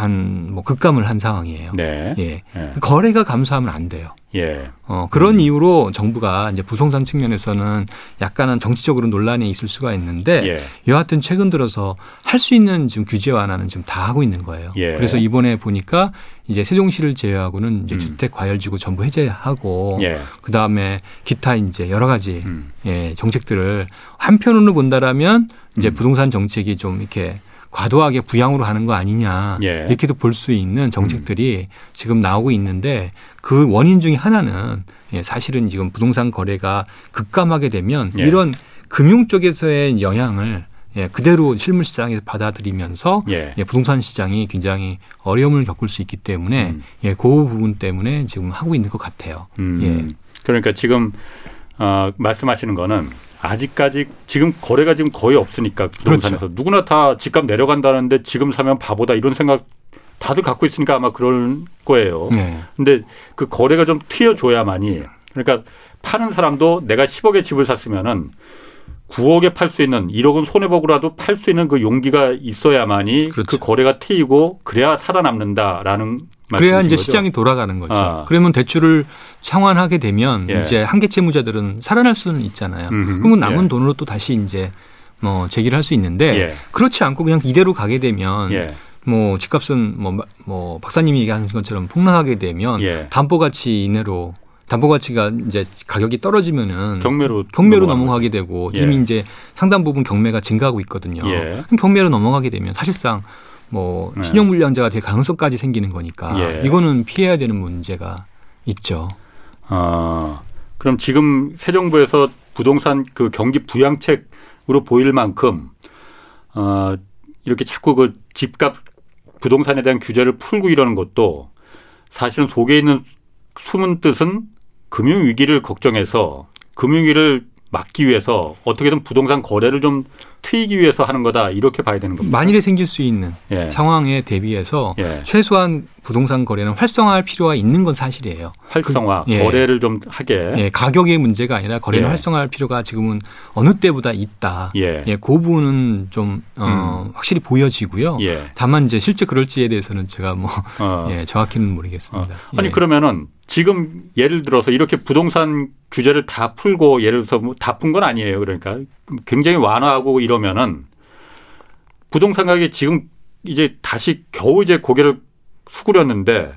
S3: 한 뭐 급감을 한 상황이에요.
S1: 네.
S3: 예. 예. 거래가 감소하면 안 돼요.
S1: 예.
S3: 어, 그런 음. 이유로 정부가 이제 부동산 측면에서는 약간은 정치적으로 논란이 있을 수가 있는데 예. 여하튼 최근 들어서 할 수 있는 지금 규제 완화는 지금 다 하고 있는 거예요. 예. 그래서 이번에 보니까 이제 세종시를 제외하고는 이제 음. 주택 과열지구 전부 해제하고 예. 그 다음에 기타 이제 여러 가지 음. 예, 정책들을 한편으로 본다라면 이제 음. 부동산 정책이 좀 이렇게 과도하게 부양으로 하는 거 아니냐 예. 이렇게도 볼 수 있는 정책들이 음. 지금 나오고 있는데 그 원인 중에 하나는 예, 사실은 지금 부동산 거래가 급감하게 되면 예. 이런 금융 쪽에서의 영향을 예, 그대로 실물 시장에서 받아들이면서 예. 예, 부동산 시장이 굉장히 어려움을 겪을 수 있기 때문에 음. 예, 그 부분 때문에 지금 하고 있는 것 같아요. 음. 예.
S1: 그러니까 지금 어, 말씀하시는 거는 아직까지 지금 거래가 지금 거의 없으니까 부동산에서 그렇죠. 누구나 다 집값 내려간다는데 지금 사면 바보다 이런 생각 다들 갖고 있으니까 아마 그럴 거예요. 네. 근데 그 거래가 좀 트여줘야만이 그러니까 파는 사람도 내가 10억에 집을 샀으면은 9억에 팔 수 있는 1억은 손해 보고라도 팔 수 있는 그 용기가 있어야만이 그렇죠. 그 거래가 트이고 그래야 살아남는다라는
S3: 그래야 이제 거죠? 시장이 돌아가는 거죠. 아. 그러면 대출을 상환하게 되면 예. 이제 한계 채무자들은 살아날 수는 있잖아요. 음흠. 그러면 남은 예. 돈으로 또 다시 이제 뭐 제기를 할 수 있는데 예. 그렇지 않고 그냥 이대로 가게 되면 예. 뭐 집값은 뭐, 뭐 박사님이 얘기하는 것처럼 폭락하게 되면 예. 담보 가치 이내로 담보 가치가 이제 가격이 떨어지면은
S1: 경매로
S3: 경매로 넘어가게 되고 예. 이미 이제 상당 부분 경매가 증가하고 있거든요. 예. 경매로 넘어가게 되면 사실상 뭐 네. 신용불량자가 될 가능성까지 생기는 거니까 예. 이거는 피해야 되는 문제가 있죠.
S1: 아 그럼 지금 새 정부에서 부동산 그 경기 부양책으로 보일 만큼 어, 이렇게 자꾸 그 집값 부동산에 대한 규제를 풀고 이러는 것도 사실은 속에 있는 숨은 뜻은 금융 위기를 걱정해서 금융 위기를 막기 위해서 어떻게든 부동산 거래를 좀 트이기 위해서 하는 거다 이렇게 봐야 되는 겁니다.
S3: 만일에 생길 수 있는 예. 상황에 대비해서 예. 최소한 부동산 거래는 활성화할 필요가 있는 건 사실이에요.
S1: 활성화 그, 예. 거래를 좀 하게.
S3: 예. 가격의 문제가 아니라 거래를 예. 활성화할 필요가 지금은 어느 때보다 있다. 예. 예. 그 부분은 좀 어, 음. 확실히 보여지고요. 예. 다만 이제 실제 그럴지에 대해서는 제가 뭐 어. 예, 정확히는 모르겠습니다. 어.
S1: 아니 그러면은 지금 예를 들어서 이렇게 부동산 규제를 다 풀고 예를 들어서 뭐 다푼 건 아니에요. 그러니까 굉장히 완화하고 이러면은 부동산 가격이 지금 이제 다시 겨우 이제 고개를 수그렸는데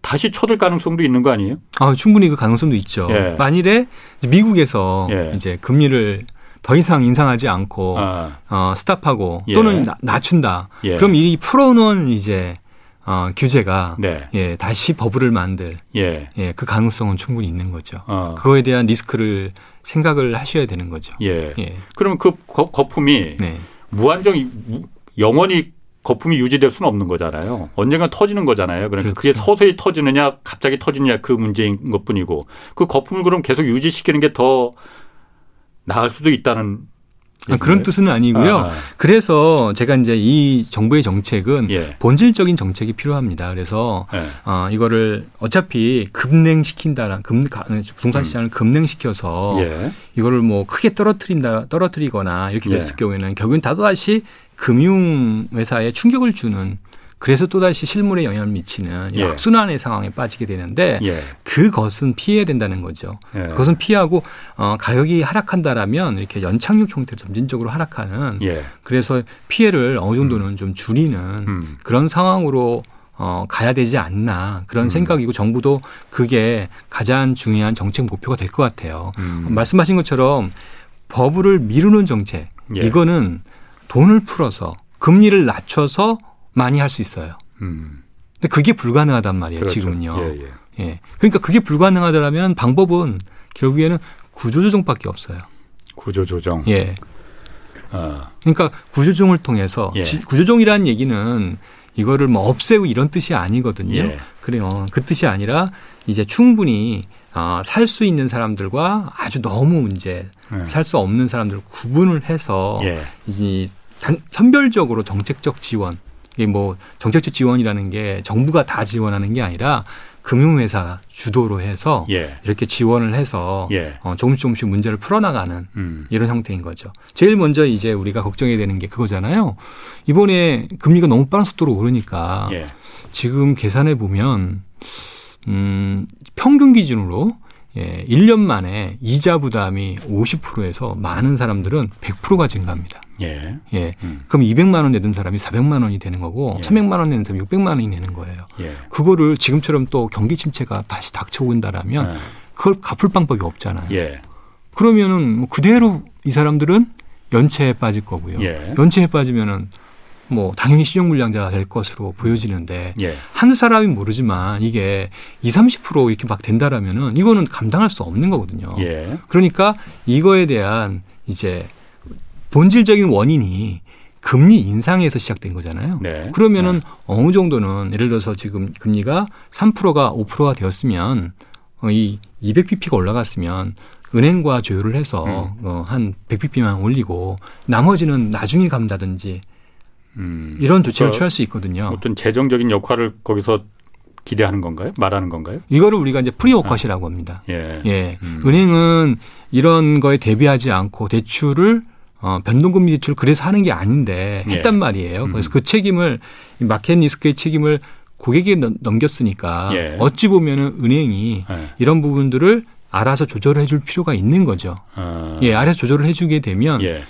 S1: 다시 쳐들 가능성도 있는 거 아니에요?
S3: 아, 충분히 그 가능성도 있죠. 예. 만일에 미국에서 예. 이제 금리를 더 이상 인상하지 않고 아. 어, 스탑하고 예. 또는 낮춘다. 예. 그럼 이 풀어놓은 이제 어, 규제가 네. 예, 다시 버블을 만들 예. 예, 그 가능성은 충분히 있는 거죠. 어. 그거에 대한 리스크를 생각을 하셔야 되는 거죠.
S1: 예. 예. 그러면 그 거, 거품이 네. 무한정 영원히 거품이 유지될 수는 없는 거잖아요. 언젠가 터지는 거잖아요. 그러니까 그렇죠. 그게 서서히 터지느냐, 갑자기 터지느냐 그 문제인 것뿐이고 그 거품을 그럼 계속 유지시키는 게 더 나을 수도 있다는
S3: 아, 그런 뜻은 아니고요. 아, 아. 그래서 제가 이제 이 정부의 정책은 예. 본질적인 정책이 필요합니다. 그래서 예. 어, 이거를 어차피 급냉시킨다라 금 부동산 음. 시장을 음. 급냉시켜서 예. 이거를 뭐 크게 떨어뜨린다 떨어뜨리거나 이렇게 됐을 예. 경우에는 결국엔 다같이 금융 회사에 충격을 주는 그래서 또다시 실물에 영향을 미치는 예. 악순환의 상황에 빠지게 되는데 예. 그것은 피해야 된다는 거죠. 예. 그것은 피하고 어, 가격이 하락한다라면 이렇게 연착륙 형태로 점진적으로 하락하는 예. 그래서 피해를 어느 정도는 음. 좀 줄이는 음. 그런 상황으로 어, 가야 되지 않나 그런 음. 생각이고 정부도 그게 가장 중요한 정책 목표가 될 것 같아요. 음. 말씀하신 것처럼 버블을 미루는 정책 예. 이거는 돈을 풀어서 금리를 낮춰서 많이 할 수 있어요. 음. 근데 그게 불가능하단 말이에요, 그렇죠. 지금은요. 예, 예. 예. 그러니까 그게 불가능하더라면 방법은 결국에는 구조조정밖에 없어요.
S1: 구조조정.
S3: 예. 아. 그러니까 구조조정을 통해서 예. 구조조정이라는 얘기는 이거를 뭐 없애고 이런 뜻이 아니거든요. 예. 그래요. 그 뜻이 아니라 이제 충분히 어, 살수 있는 사람들과 아주 너무 이제 예. 살수 없는 사람들 구분을 해서 예. 이 선별적으로 정책적 지원 이게 뭐 정책적 지원이라는 게 정부가 다 지원하는 게 아니라 금융회사 주도로 해서 예. 이렇게 지원을 해서 예. 어, 조금씩 조금씩 문제를 풀어나가는 음. 이런 형태인 거죠. 제일 먼저 이제 우리가 걱정해야 되는 게 그거잖아요. 이번에 금리가 너무 빠른 속도로 오르니까 예. 지금 계산해 보면 음, 평균 기준으로 예, 1년 만에 이자 부담이 50%에서 많은 사람들은 100%가 증가합니다.
S1: 예.
S3: 예. 음. 그럼 200만 원 내던 사람이 400만 원이 되는 거고 예. 300만 원 내는 사람이 600만 원이 내는 거예요. 예. 그거를 지금처럼 또 경기 침체가 다시 닥쳐온다라면 예. 그걸 갚을 방법이 없잖아요. 예. 그러면은 뭐 그대로 이 사람들은 연체에 빠질 거고요. 예. 연체에 빠지면은 뭐 당연히 신용 불량자가 될 것으로 보여지는데 예. 한 사람이 모르지만 이게 20, 30% 이렇게 막 된다라면은 이거는 감당할 수 없는 거거든요. 예. 그러니까 이거에 대한 이제 본질적인 원인이 금리 인상에서 시작된 거잖아요. 네. 그러면은 네. 어느 정도는 예를 들어서 지금 금리가 3%가 5%가 되었으면 어, 이 200bp가 올라갔으면 은행과 조율을 해서 음. 어, 한 100bp만 올리고 나머지는 나중에 간다든지 음. 이런 조치를 그러니까 취할 수 있거든요.
S1: 어떤 재정적인 역할을 거기서 기대하는 건가요? 말하는 건가요?
S3: 이거를 우리가 이제 프리워크아웃이라고 합니다. 예. 예. 음. 은행은 이런 거에 대비하지 않고 대출을 어, 변동금리 대출 그래서 하는 게 아닌데 예. 했단 예. 말이에요. 그래서 음. 그 책임을 마켓 리스크의 책임을 고객에게 넘겼으니까 예. 어찌 보면은 은행이 예. 이런 부분들을 알아서 조절해 줄 필요가 있는 거죠. 아. 예, 알아서 조절을 해 주게 되면 예.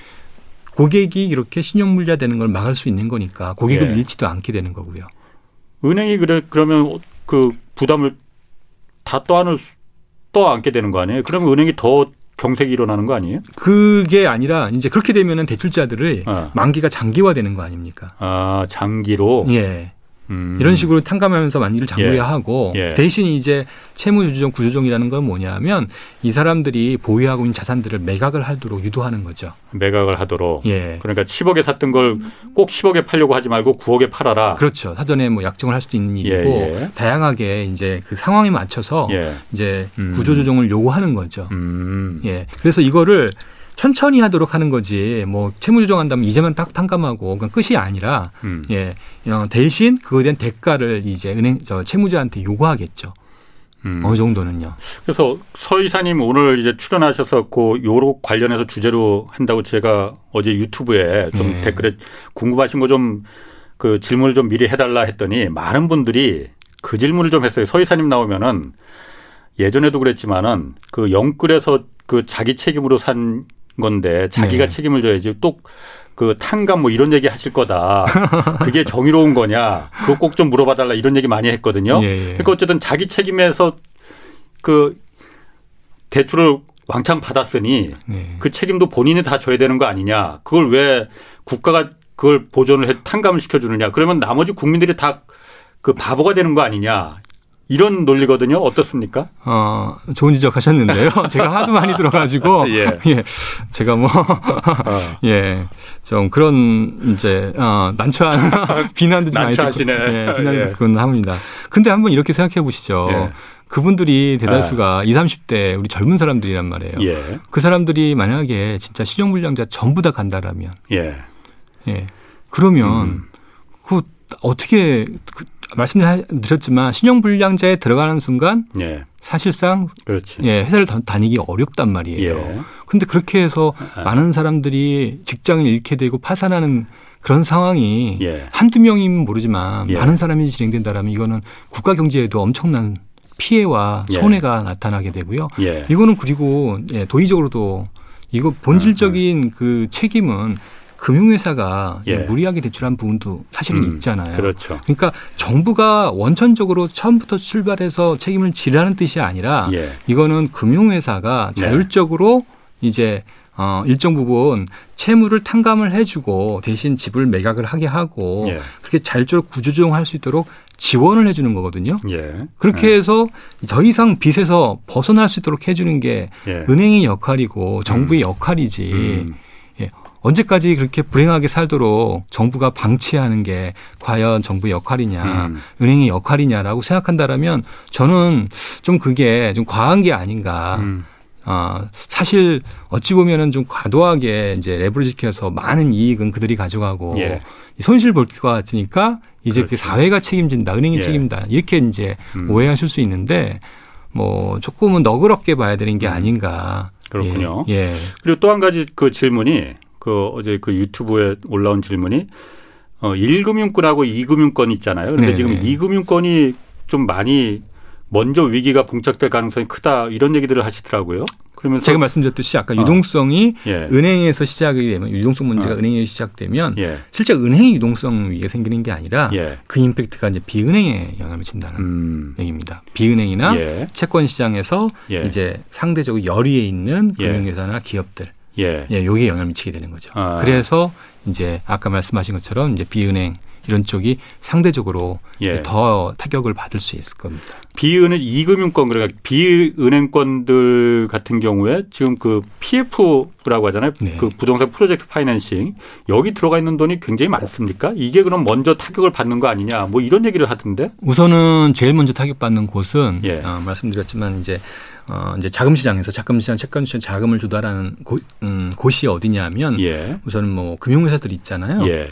S3: 고객이 이렇게 신용물자 되는 걸 막을 수 있는 거니까 고객을 예. 잃지도 않게 되는 거고요.
S1: 은행이 그래 그러면 그 부담을 다 떠안을 떠안게 되는 거 아니에요? 그러면 은행이 더 경색이 일어나는 거 아니에요?
S3: 그게 아니라 이제 그렇게 되면은 대출자들의 어. 만기가 장기화되는 거 아닙니까?
S1: 아 장기로.
S3: 예. 음. 이런 식으로 탕감하면서 만일을 장구해야 예. 하고 예. 대신 이제 채무조정 구조정이라는 건 뭐냐면 이 사람들이 보유하고 있는 자산들을 매각을 하도록 유도하는 거죠.
S1: 매각을 하도록. 예. 그러니까 10억에 샀던 걸 꼭 10억에 팔려고 하지 말고 9억에 팔아라.
S3: 그렇죠. 사전에 뭐 약정을 할 수도 있는 일이고 예, 예. 다양하게 이제 그 상황에 맞춰서 예. 이제 음. 구조조정을 요구하는 거죠. 음. 예. 그래서 이거를 천천히 하도록 하는 거지 뭐 채무 조정한다면 이제만 딱 탕감하고 그건 끝이 아니라 음. 예 어, 대신 그거에 대한 대가를 이제 은행 저 채무자한테 요구하겠죠. 음. 어느 정도는요.
S1: 그래서 서 이사님 오늘 이제 출연하셔서 그 요로 관련해서 주제로 한다고 제가 어제 유튜브에 좀 네. 댓글에 궁금하신 거 좀 그 질문을 좀 미리 해달라 했더니 많은 분들이 그 질문을 좀 했어요. 서 이사님 나오면은 예전에도 그랬지만은 그 영끌에서 그 자기 책임으로 산 건데 자기가 네. 책임을 져야지 또그 탕감 뭐 이런 얘기 하실 거다. [LAUGHS] 그게 정의로운 거냐? 그거 꼭 좀 물어봐 달라 이런 얘기 많이 했거든요. 예, 예. 그러니까 어쨌든 자기 책임에서 그 대출을 왕창 받았으니 네. 그 책임도 본인이 다 져야 되는 거 아니냐? 그걸 왜 국가가 그걸 보존을 해 탕감을 시켜주느냐? 그러면 나머지 국민들이 다 그 바보가 되는 거 아니냐? 이런 논리거든요. 어떻습니까?
S3: 어, 좋은 지적 하셨는데요. [LAUGHS] 제가 하도 많이 들어가지고. 예. 예. 제가 뭐, 어. [LAUGHS] 예. 좀 그런, 이제, 어, 난처한 [LAUGHS] 비난도 좀 많이 듣고. 예. 비난도 예. 듣곤 합니다. 근데 한번 이렇게 생각해 보시죠. 예. 그분들이 대다수가 예. 20, 30대 우리 젊은 사람들이란 말이에요. 예. 그 사람들이 만약에 진짜 신용불량자 전부 다 간다라면. 예. 예. 그러면 음. 그 어떻게 그 말씀드렸지만 신용불량자에 들어가는 순간 예. 사실상 그렇지. 예, 회사를 다니기 어렵단 말이에요. 예. 근데 그렇게 해서 아. 많은 사람들이 직장을 잃게 되고 파산하는 그런 상황이 예. 한두 명이면 모르지만 예. 많은 사람이 진행된다라면 이거는 국가 경제에도 엄청난 피해와 예. 손해가 나타나게 되고요. 예. 이거는 그리고 예, 도의적으로도 이거 본질적인 아, 아. 그 책임은 금융회사가 예. 무리하게 대출한 부분도 사실은 음, 있잖아요.
S1: 그렇죠.
S3: 그러니까 정부가 원천적으로 처음부터 출발해서 책임을 지라는 뜻이 아니라 예. 이거는 금융회사가 네. 자율적으로 네. 이제 어, 일정 부분 채무를 탕감을 해주고 대신 집을 매각을 하게 하고 예. 그렇게 자율적으로 구조조정할 수 있도록 지원을 해주는 거거든요. 예. 그렇게 예. 해서 더 이상 빚에서 벗어날 수 있도록 해주는 게 예. 은행의 역할이고 정부의 음. 역할이지. 음. 언제까지 그렇게 불행하게 살도록 정부가 방치하는 게 과연 정부의 역할이냐, 음. 은행의 역할이냐라고 생각한다라면 저는 좀 그게 좀 과한 게 아닌가. 음. 어, 사실 어찌 보면은 좀 과도하게 이제 랩을 지켜서 많은 이익은 그들이 가져가고 예. 손실 볼 것 같으니까 이제 그 그렇죠. 그 사회가 책임진다, 은행이 예. 책임다 이렇게 이제 음. 오해하실 수 있는데 뭐 조금은 너그럽게 봐야 되는 게 음. 아닌가.
S1: 그렇군요. 예. 예. 그리고 또 한 가지 그 질문이 그 어제 그 유튜브에 올라온 질문이 어, 1금융권하고 2금융권 있잖아요. 그런데 네네. 지금 2금융권이 좀 많이 먼저 위기가 봉착될 가능성이 크다 이런 얘기들을 하시더라고요.
S3: 그러면서 제가 말씀드렸듯이 아까 어. 유동성이 예. 은행에서 시작이 되면 유동성 문제가 어. 은행에서 시작되면 예. 실제 은행의 유동성 위기가 생기는 게 아니라 예. 그 임팩트가 이제 비은행에 영향을 미친다는 음. 얘기입니다. 비은행이나 예. 채권 시장에서 예. 이제 상대적으로 열의에 있는 예. 금융회사나 기업들 예. 예, 여기에 영향을 미치게 되는 거죠. 아. 그래서 이제 아까 말씀하신 것처럼 이제 비은행 이런 쪽이 상대적으로 예. 더 타격을 받을 수 있을 겁니다.
S1: 비은행 이금융권 그러니까 비은행권들 같은 경우에 지금 그 PF라고 하잖아요. 네. 그 부동산 프로젝트 파이낸싱 여기 들어가 있는 돈이 굉장히 많습니까? 이게 그럼 먼저 타격을 받는 거 아니냐? 뭐 이런 얘기를 하던데.
S3: 우선은 제일 먼저 타격받는 곳은 예. 어, 말씀드렸지만 이제 어, 이제 자금 시장에서 자금 시장, 채권 시장 자금을 조달하는 곳, 음, 곳이 어디냐면 예. 우선은 뭐 금융회사들 있잖아요. 예.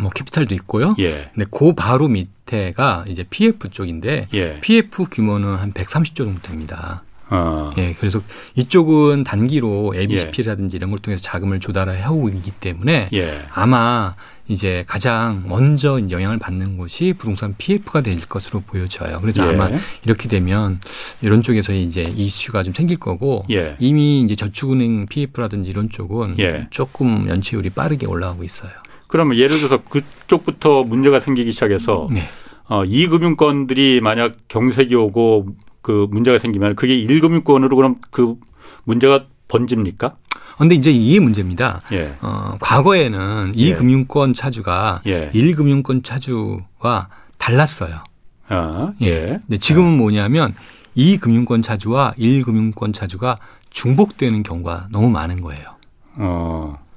S3: 뭐 캐피탈도 있고요. 예. 근데 그 바로 밑에가 이제 PF 쪽인데 예. PF 규모는 한 130조 정도 됩니다. 어. 예, 그래서 이쪽은 단기로 ABCP라든지 예. 이런 걸 통해서 자금을 조달해 오고 있기 때문에 예. 아마 이제 가장 먼저 영향을 받는 곳이 부동산 PF가 될 것으로 보여져요. 그래서 예. 아마 이렇게 되면 이런 쪽에서 이제 이슈가 좀 생길 거고 예. 이미 이제 저축은행 PF라든지 이런 쪽은 예. 조금 연체율이 빠르게 올라가고 있어요.
S1: 그러면 예를 들어서 그쪽부터 문제가 생기기 시작해서 네. 어, 이 금융권들이 만약 경색이 오고 그 문제가 생기면 그게 1금융권으로 그럼 그 문제가 번집니까?
S3: 그런데 이제 이게 문제입니다. 예. 어, 과거에는 이 예. 금융권 차주가 예. 1금융권 차주와 달랐어요. 아, 예. 근데 지금은 아. 뭐냐면 이 금융권 차주와 1금융권 차주가 중복되는 경우가 너무 많은 거예요. 어.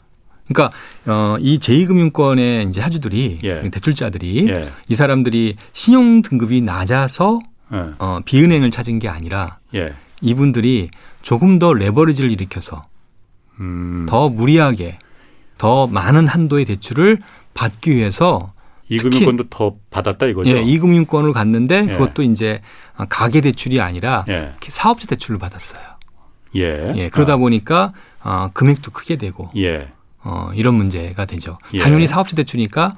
S3: 그러니까 어, 이 제2금융권의 이제 하주들이 예. 대출자들이 예. 이 사람들이 신용 등급이 낮아서 예. 어, 비은행을 찾은 게 아니라 예. 이분들이 조금 더 레버리지를 일으켜서 음. 더 무리하게 더 많은 한도의 대출을 받기 위해서
S1: 이 금융권도 더 받았다 이거죠.
S3: 예, 이 금융권을 갔는데 예. 그것도 이제 가계 대출이 아니라 예. 사업자 대출을 받았어요. 예. 예 그러다 아. 보니까 어, 금액도 크게 되고 예. 어, 이런 문제가 되죠. 예. 당연히 사업자 대출이니까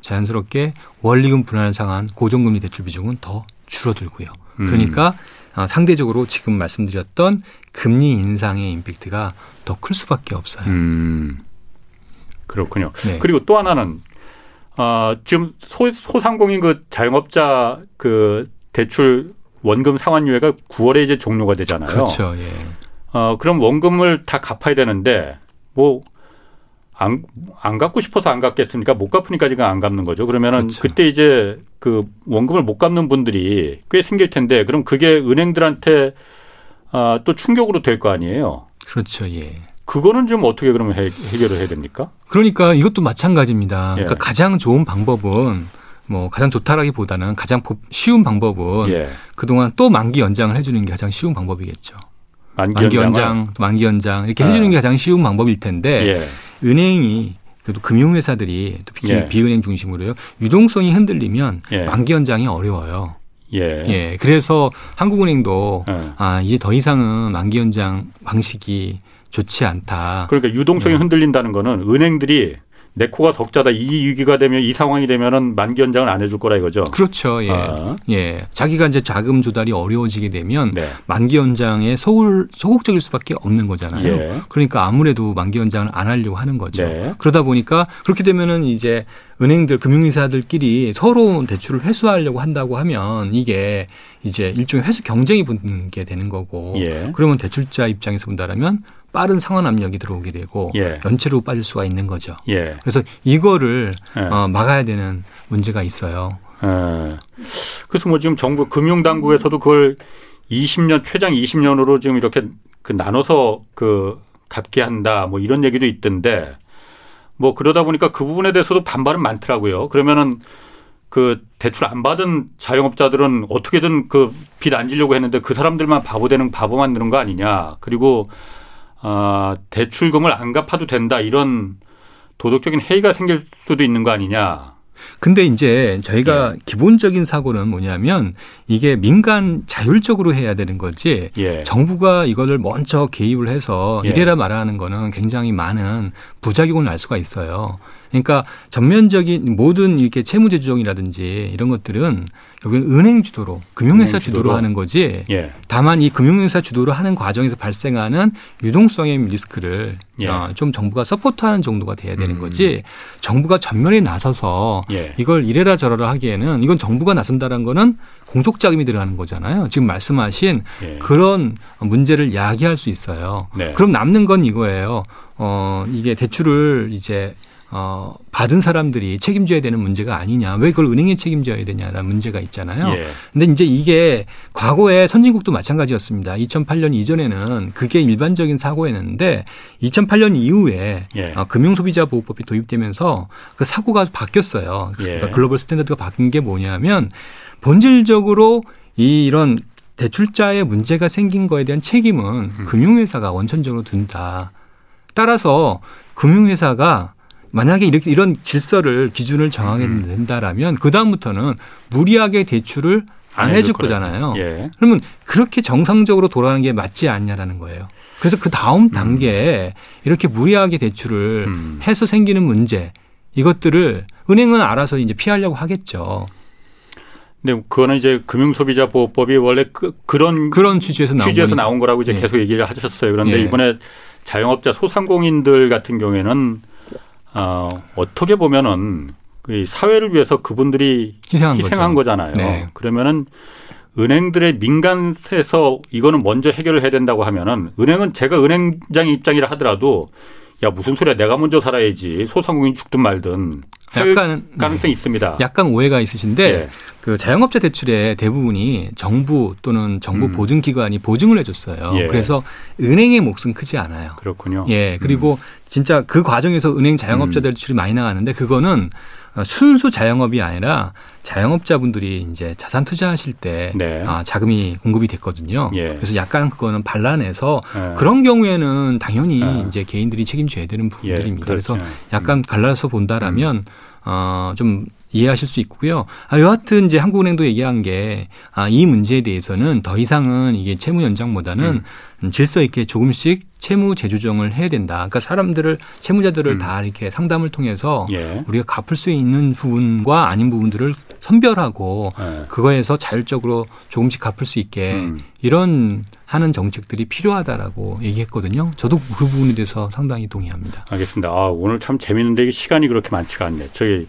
S3: 자연스럽게 원리금 분할 상한 고정금리 대출 비중은 더 줄어들고요. 음. 그러니까 어, 상대적으로 지금 말씀드렸던 금리 인상의 임팩트가 더 클 수밖에 없어요. 음.
S1: 그렇군요. 네. 그리고 또 하나는 어, 지금 소, 소상공인 그 자영업자 그 대출 원금 상환유예가 9월에 이제 종료가 되잖아요.
S3: 그렇죠. 예.
S1: 어, 그럼 원금을 다 갚아야 되는데 뭐 안, 안 갚고 싶어서 안 갚겠습니까? 못 갚으니까 지금 안 갚는 거죠. 그러면은 그렇죠. 그때 이제 그 원금을 못 갚는 분들이 꽤 생길 텐데 그럼 그게 은행들한테 아, 또 충격으로 될 거 아니에요.
S3: 그렇죠. 예.
S1: 그거는 좀 어떻게 그러면 해, 결을 해야 됩니까?
S3: 그러니까 이것도 마찬가지입니다. 예. 그러니까 가장 좋은 방법은 뭐 가장 좋다라기보다는 가장 쉬운 방법은 예. 그동안 또 만기 연장을 해주는 게 가장 쉬운 방법이겠죠. 만기, 만기 연장, 만기 연장 이렇게 아. 해주는 게 가장 쉬운 방법일 텐데 예. 은행이 그래도 금융회사들이 또 예. 비은행 중심으로요 유동성이 흔들리면 예. 만기 연장이 어려워요. 예. 예. 그래서 한국은행도 예. 아 이제 더 이상은 만기 연장 방식이 좋지 않다.
S1: 그러니까 유동성이 예. 흔들린다는 거는 은행들이 내 코가 덕자다 이 위기가 되면 이 상황이 되면은 만기 연장을 안 해줄 거라 이거죠.
S3: 그렇죠. 예. 아. 예. 자기가 이제 자금 조달이 어려워지게 되면 네. 만기 연장에 소울, 소극적일 수밖에 없는 거잖아요. 예. 그러니까 아무래도 만기 연장을 안 하려고 하는 거죠. 네. 그러다 보니까 그렇게 되면은 이제 은행들 금융회사들끼리 서로 대출을 회수하려고 한다고 하면 이게 이제 일종의 회수 경쟁이 붙는 게 되는 거고 예. 그러면 대출자 입장에서 본다라면 빠른 상환 압력이 들어오게 되고 예. 연체로 빠질 수가 있는 거죠. 예. 그래서 이거를 예. 어, 막아야 되는 문제가 있어요. 예.
S1: 그래서 뭐 지금 정부 금융당국에서도 그걸 20년 최장 20년으로 지금 이렇게 그 나눠서 그 갚게 한다 뭐 이런 얘기도 있던데 뭐 그러다 보니까 그 부분에 대해서도 반발은 많더라고요. 그러면은 그 대출 안 받은 자영업자들은 어떻게든 그 빚 안 지려고 했는데 그 사람들만 바보 되는 바보 만드는 거 아니냐. 그리고 아, 대출금을 안 갚아도 된다 이런 도덕적인 해이가 생길 수도 있는 거 아니냐.
S3: 근데 이제 저희가 예. 기본적인 사고는 뭐냐면 이게 민간 자율적으로 해야 되는 거지 예. 정부가 이거를 먼저 개입을 해서 예. 이래라 말하는 거는 굉장히 많은 부작용을 날 수가 있어요. 그러니까 전면적인 모든 이렇게 채무제 조정이라든지 이런 것들은 여기 은행 주도로 금융회사 은행 주도로. 주도로 하는 거지. 예. 다만 이 금융회사 주도로 하는 과정에서 발생하는 유동성의 리스크를 예. 어, 좀 정부가 서포트하는 정도가 돼야 되는 음. 거지. 정부가 전면에 나서서 예. 이걸 이래라 저래라 하기에는 이건 정부가 나선다는 거는 공적 자금이 들어가는 거잖아요. 지금 말씀하신 예. 그런 문제를 야기할 수 있어요. 네. 그럼 남는 건 이거예요. 어 이게 대출을 이제 어, 받은 사람들이 책임져야 되는 문제가 아니냐. 왜 그걸 은행에 책임져야 되냐라는 문제가 있잖아요. 예. 근데 이제 이게 과거에 선진국도 마찬가지였습니다. 2008년 이전에는 그게 일반적인 사고였는데 2008년 이후에 예. 어, 금융소비자 보호법이 도입되면서 그 사고가 바뀌었어요. 예. 그러니까 글로벌 스탠다드가 바뀐 게 뭐냐면 본질적으로 이 이런 대출자의 문제가 생긴 거에 대한 책임은 음. 금융회사가 원천적으로 둔다. 따라서 금융회사가 만약에 이렇게 이런 질서를 기준을 정하게 음. 된다라면 그 다음부터는 무리하게 대출을 안 해줄 거잖아요. 예. 그러면 그렇게 정상적으로 돌아가는 게 맞지 않냐라는 거예요. 그래서 그 다음 음. 단계에 이렇게 무리하게 대출을 음. 해서 생기는 문제 이것들을 은행은 알아서 이제 피하려고 하겠죠.
S1: 근데 그거는 이제 금융소비자 보호법이 원래 그, 그런
S3: 그런 취지에서 나온,
S1: 취지에서 나온 거라고 이제 예. 계속 얘기를 하셨어요. 그런데 예. 이번에 자영업자 소상공인들 같은 경우에는 어, 어떻게 보면은 그 사회를 위해서 그분들이 희생한, 희생한 거잖아요. 네. 그러면은 은행들의 민간에서 이거는 먼저 해결을 해야 된다고 하면은 은행은 제가 은행장 입장이라 하더라도 야 무슨 소리야 내가 먼저 살아야지 소상공인 죽든 말든 약간 가능성이 네. 있습니다.
S3: 약간 오해가 있으신데 네. 그 자영업자 대출의 대부분이 정부 또는 정부 음. 보증 기관이 보증을 해줬어요. 예. 그래서 은행의 몫은 크지 않아요.
S1: 그렇군요.
S3: 예 그리고 음. 진짜 그 과정에서 은행 자영업자 음. 대출이 많이 나가는데 그거는 순수 자영업이 아니라 자영업자분들이 이제 자산 투자하실 때 네. 아, 자금이 공급이 됐거든요. 예. 그래서 약간 그거는 반란해서 예. 그런 경우에는 당연히 예. 이제 개인들이 책임져야 되는 부분들입니다. 예. 그렇죠. 그래서 약간 갈라서 본다라면 음. 어, 좀 이해하실 수 있고요. 아, 여하튼 이제 한국은행도 얘기한 게, 아, 이 문제에 대해서는 더 이상은 이게 채무 연장보다는 음. 질서 있게 조금씩 채무 재조정을 해야 된다. 그러니까 사람들을, 채무자들을 음. 다 이렇게 상담을 통해서 예. 우리가 갚을 수 있는 부분과 아닌 부분들을 선별하고 예. 그거에서 자율적으로 조금씩 갚을 수 있게 음. 이런 하는 정책들이 필요하다라고 얘기했거든요. 저도 그 부분에 대해서 상당히 동의합니다.
S1: 알겠습니다. 아, 오늘 참 재밌는데 시간이 그렇게 많지가 않네. 저희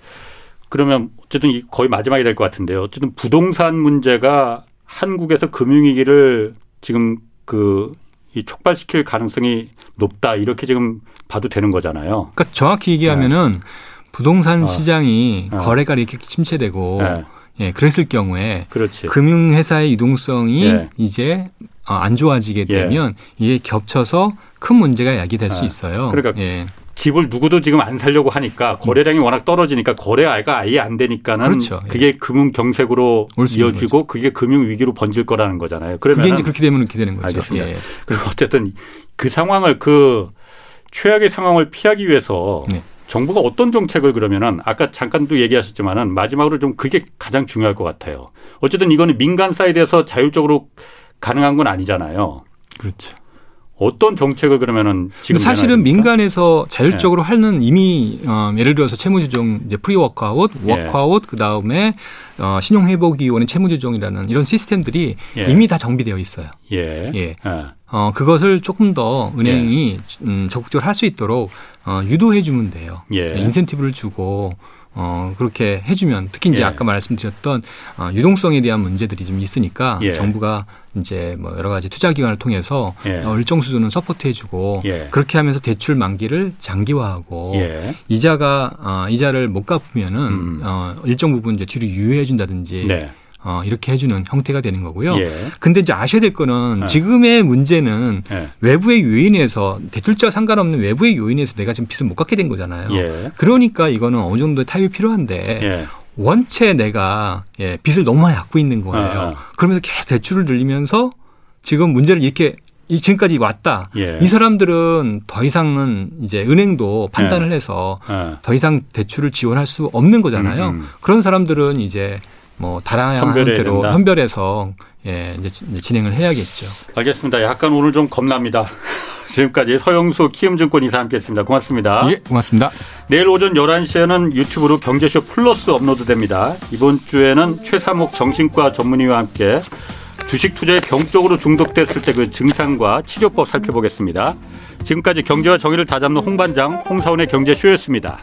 S1: 그러면 어쨌든 거의 마지막이 될 것 같은데요. 어쨌든 부동산 문제가 한국에서 금융위기를 지금 그 이 촉발시킬 가능성이 높다 이렇게 지금 봐도 되는 거잖아요.
S3: 그러니까 정확히 얘기하면은 네. 부동산 어. 시장이 어. 거래가 이렇게 침체되고 네. 예, 그랬을 경우에 그렇지. 금융회사의 유동성이 예. 이제 어, 안 좋아지게 예. 되면 예. 이게 겹쳐서 큰 문제가 야기될 아. 수 있어요.
S1: 그러니까 예. 집을 누구도 지금 안 살려고 하니까 거래량이 워낙 떨어지니까 거래가 아예 안 되니까는 그렇죠. 예. 그게 금융 경색으로 이어지고 그게 금융 위기로 번질 거라는 거잖아요.
S3: 그러면 그게 이제 그렇게 되면 그렇게 되는 거죠.
S1: 알겠습니다. 예. 그리고 어쨌든 그 상황을 그 최악의 상황을 피하기 위해서 네. 정부가 어떤 정책을 그러면은 아까 잠깐도 얘기하셨지만은 마지막으로 좀 그게 가장 중요할 것 같아요. 어쨌든 이거는 민간 사이드에서 자율적으로 가능한 건 아니잖아요.
S3: 그렇죠.
S1: 어떤 정책을 그러면은 지금
S3: 사실은 민간에서 자율적으로 네. 하는 이미 어, 예를 들어서 채무조정 이제 프리워크아웃, 워크아웃 예. 그 다음에 어, 신용회복위원회 채무조정이라는 이런 시스템들이 예. 이미 다 정비되어 있어요. 예. 예. 예. 어, 그것을 조금 더 은행이 예. 음, 적극적으로 할 수 있도록 어, 유도해 주면 돼요. 예. 인센티브를 주고 어, 그렇게 해주면 특히 이제 예. 아까 말씀드렸던 어, 유동성에 대한 문제들이 좀 있으니까 예. 정부가 이제 뭐 여러 가지 투자 기관을 통해서 예. 어, 일정 수준은 서포트해주고 예. 그렇게 하면서 대출 만기를 장기화하고 예. 이자가 어, 이자를 못 갚으면은 음. 어, 일정 부분 이제 뒤로 유예해준다든지. 네. 어, 이렇게 해주는 형태가 되는 거고요. 예. 근데 이제 아셔야 될 거는 예. 지금의 문제는 예. 외부의 요인에서 대출자와 상관없는 외부의 요인에서 내가 지금 빚을 못 갚게 된 거잖아요. 예. 그러니까 이거는 어느 정도의 타협이 필요한데 예. 원체 내가 예, 빚을 너무 많이 갖고 있는 거예요. 아, 아. 그러면서 계속 대출을 늘리면서 지금 문제를 이렇게 지금까지 왔다. 예. 이 사람들은 더 이상은 이제 은행도 판단을 예. 해서 예. 더 이상 대출을 지원할 수 없는 거잖아요. 음, 음. 그런 사람들은 이제 뭐 다양한 형태로 선별해서 예, 이제 진행을 해야겠죠.
S1: 알겠습니다. 약간 오늘 좀 겁납니다. [LAUGHS] 지금까지 서영수 키움증권 이사 함께했습니다. 고맙습니다.
S3: 예, 고맙습니다.
S1: 내일 오전 11시에는 유튜브로 경제쇼 플러스 업로드됩니다. 이번 주에는 최사목 정신과 전문의와 함께 주식 투자에 병적으로 중독됐을 때 그 증상과 치료법 살펴보겠습니다. 지금까지 경제와 정의를 다잡는 홍반장 홍사원의 경제쇼였습니다.